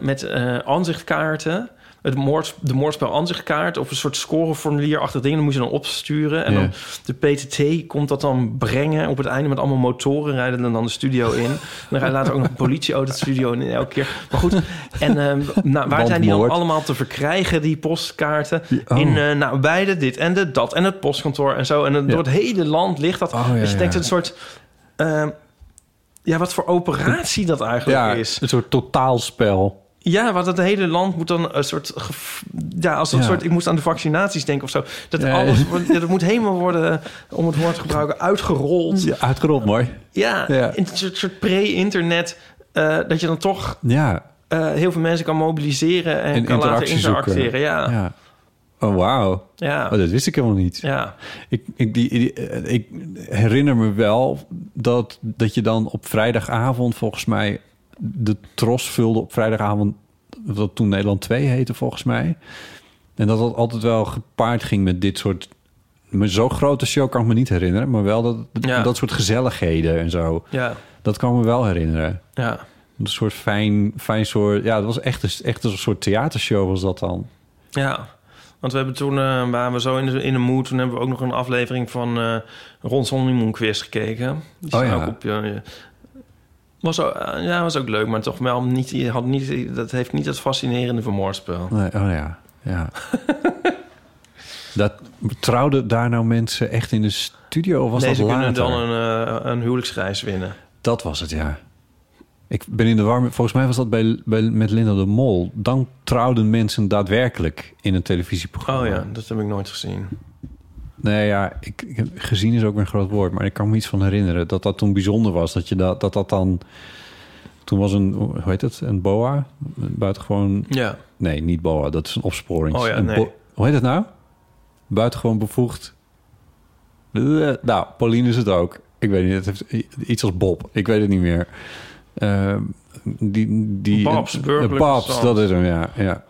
met aanzichtkaarten. Het moord, de moordspel aanzichtkaart. Of een soort scoreformulierachtig ding. Dan moet je dan opsturen. En dan de PTT komt dat dan brengen. Op het einde met allemaal motoren rijden en dan de studio in. En dan rijdt later ook nog een politieauto de studio in elke keer. Maar goed. En ehm, nou, waar zijn die dan allemaal te verkrijgen, die postkaarten? oh. In eh, nou, beide dit en de dat en het postkantoor en zo. En dan door het hele land ligt dat. Oh, ja, dus je denkt een soort... ehm, ja, wat voor operatie dat eigenlijk Ja, is. een soort totaalspel. Ja, want het hele land moet dan een soort... Ja, als een Ja. soort... Ik moest aan de vaccinaties denken of zo. Dat Ja, alles... ja. dat moet helemaal worden, om het woord te gebruiken, uitgerold. Ja, uitgerold, mooi. Ja, een soort, soort pre-internet... eh, dat je dan toch Ja. eh, heel veel mensen kan mobiliseren... en, En kan laten interactie zoeken. interacteren. Ja. Oh, wauw. Ja. Oh, dat wist ik helemaal niet. Ja. Ik, ik, die, die- eh, ik herinner me wel dat, dat je dan op vrijdagavond volgens mij de tros vulde op vrijdagavond, wat toen Nederland 2 heette volgens mij. En dat dat altijd wel gepaard ging met dit soort... Maar zo'n grote show kan ik me niet herinneren, maar wel dat, Ja. dat soort gezelligheden en zo. Ja. Dat kan me wel herinneren. Ja. Een soort fijn, fijn soort... Ja, het was echt een, echt een soort theatershow was dat dan. Ja, want we hebben toen, eh, waren we zo in de, in de mood... toen hebben we ook nog een aflevering van eh Ron Honeymoon Quiz gekeken. Die Oh ja. ook op je... Was ook, eh, ja, was ook leuk, maar toch wel niet, had niet, dat heeft niet het fascinerende van Moorspel. Nee, oh ja, ja. dat, trouwden daar nou mensen echt in de studio of was nee, dat ze later? kunnen dan een, eh, een huwelijksreis winnen. Dat was het, ja. Ik ben in de war. met- Volgens mij was dat bij, bij, met Linda de Mol. Dan trouwden mensen daadwerkelijk in een televisieprogramma. Oh ja, dat heb ik nooit gezien. Nee, ja, ik, ik, gezien is ook weer een groot woord. Maar ik kan me iets van herinneren dat dat toen bijzonder was. Dat je dat, dat, dat dan... Toen was een, hoe heet het? Een boa? Buitengewoon... Ja. Nee, niet boa. Dat is een opsporing. Oh ja, Een nee. hoe heet het nou? Buitengewoon bevoegd. Eh, Nou, Pauline is het ook. Ik weet niet, het heeft iets als Bob. Ik weet het niet meer. Eh, die, die, Babs, Babs, dat is hem, ja. ja.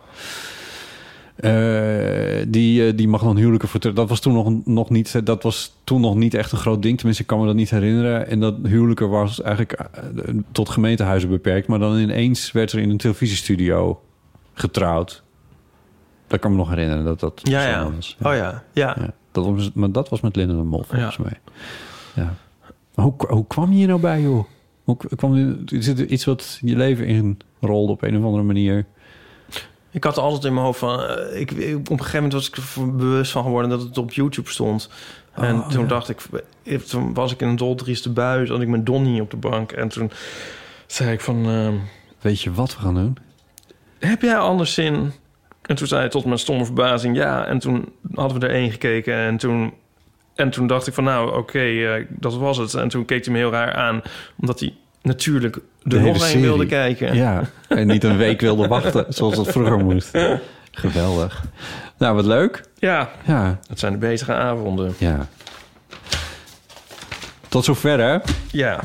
Eh, die, eh, die mag dan huwelijken voor... Dat was toen nog, nog niet... Dat was toen nog niet echt een groot ding. Tenminste, ik kan me dat niet herinneren. En dat huwelijken was eigenlijk eh, tot gemeentehuizen beperkt. Maar dan ineens werd er in een televisiestudio getrouwd. Dat kan me nog herinneren dat dat Ja, zo ja. was. Oh ja, ja. Dat was, maar dat was met Linda de Mol, volgens mij. Ja. Maar hoe, hoe kwam je hier nou bij, joh? Hoe kwam je, is het iets wat je leven in rolde op een of andere manier? Ik had altijd in mijn hoofd van... eh, ik, ik- op een gegeven moment was ik er bewust van geworden dat het op YouTube stond. En Oh, toen ja. dacht ik... eh, Toen was ik in een doldrieste bui, zat ik met Donnie op de bank. En toen zei ik van... ehm, Weet je wat we gaan doen? heb jij anders zin? En toen zei hij tot mijn stomme verbazing ja. En toen hadden we er één gekeken en toen... En toen dacht ik van nou, oké, eh, dat was het. En toen keek hij me heel raar aan, omdat hij natuurlijk de, hele nog een serie. wilde kijken. Ja, en niet een week wilde wachten, zoals dat vroeger moest. Geweldig. Nou, wat leuk. Ja, Ja, dat zijn de bezige avonden. ja. Tot zover, hè? Ja.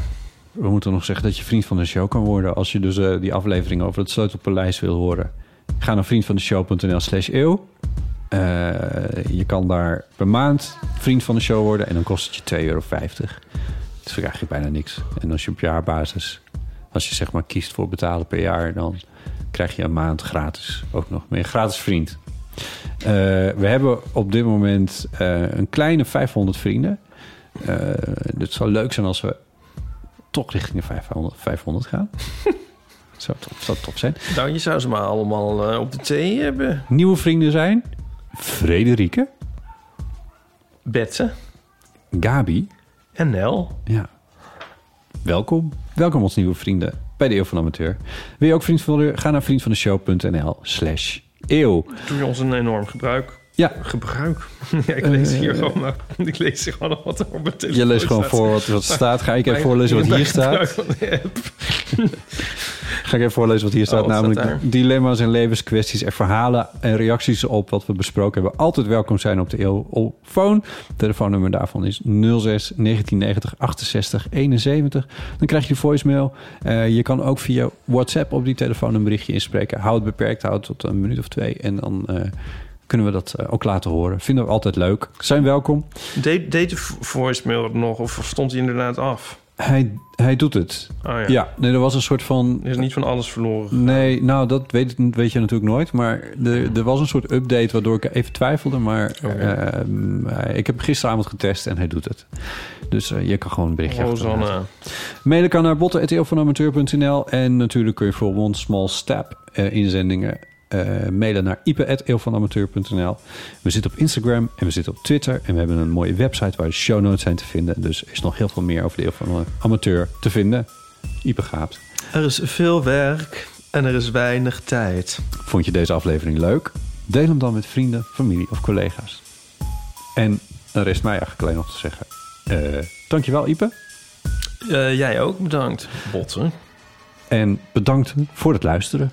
We moeten nog zeggen dat je vriend van de show kan worden... als je dus eh, die aflevering over het Sleutelpaleis wil horen. Ga naar vriendvandeshow.nl slash eeuw. Eh, je kan daar per maand vriend van de show worden... en dan kost het je 2,50 euro. Dus dan krijg je bijna niks. En als je op jaarbasis... als je zeg maar kiest voor betalen per jaar... dan krijg je een maand gratis ook nog. Je gratis vriend. Eh, we hebben op dit moment eh, een kleine 500 vrienden. Eh het zou leuk zijn als we toch richting de 500, 500 gaan. zou, tof, zou tof zijn. Nou, je zou ze maar allemaal op de thee hebben. Nieuwe vrienden zijn Frederike, Betse Gabi. En Nel. Ja. Welkom. Welkom als nieuwe vrienden bij de Eeuw van Amateur. Wil je ook vriend van de Ga naar vriendvandeshow.nl slash eeuw. Doe je ons een enorm gebruik. Ja. Gebruik. ja, ik lees hier Eh, gewoon, maar, ik lees hier gewoon nog wat er op mijn telefoon Je leest gewoon staat. voor wat, wat er staat. Ga ik even voorlezen wat hier staat. Ga ik even voorlezen wat hier staat. Oh, wat namelijk staat dilemma's en levenskwesties en verhalen en reacties op wat we besproken hebben. Altijd welkom zijn op de eeuwfoon. Telefoonnummer daarvan is 06 1990 68 71. Dan krijg je de voicemail. Eh, je kan ook via WhatsApp op die telefoon een berichtje inspreken. Hou het beperkt, hou het tot een minuut of twee. En dan eh, kunnen we dat eh, ook laten horen. Vinden we altijd leuk. Zijn welkom. Deed, deed de vo- voicemail het nog of stond hij inderdaad af? Hij, hij doet het. Oh ja. ja, nee, er was een soort van... Er is niet van alles verloren. Nee, nou, dat weet, weet je natuurlijk nooit. Maar er, er was een soort update waardoor ik even twijfelde. Maar ehm, eh, ik heb gisteravond getest en hij doet het. Dus eh, je kan gewoon een berichtje achterlaten. Mailen kan naar botten.eeuwvanamateur.nl En natuurlijk kun je voor One Small Step eh, inzendingen eh, mailen naar ipe.eeuwvanamateur.nl We zitten op Instagram en we zitten op Twitter. En we hebben een mooie website waar de show notes zijn te vinden. Dus er is nog heel veel meer over de Eeuw van Amateur te vinden. Ipe gaapt. Er is veel werk en er is weinig tijd. Vond je deze aflevering leuk? Deel hem dan met vrienden, familie of collega's. En dan rest mij eigenlijk alleen nog te zeggen... eh, dankjewel Ipe. Eh, jij ook, bedankt. Botten. En bedankt voor het luisteren.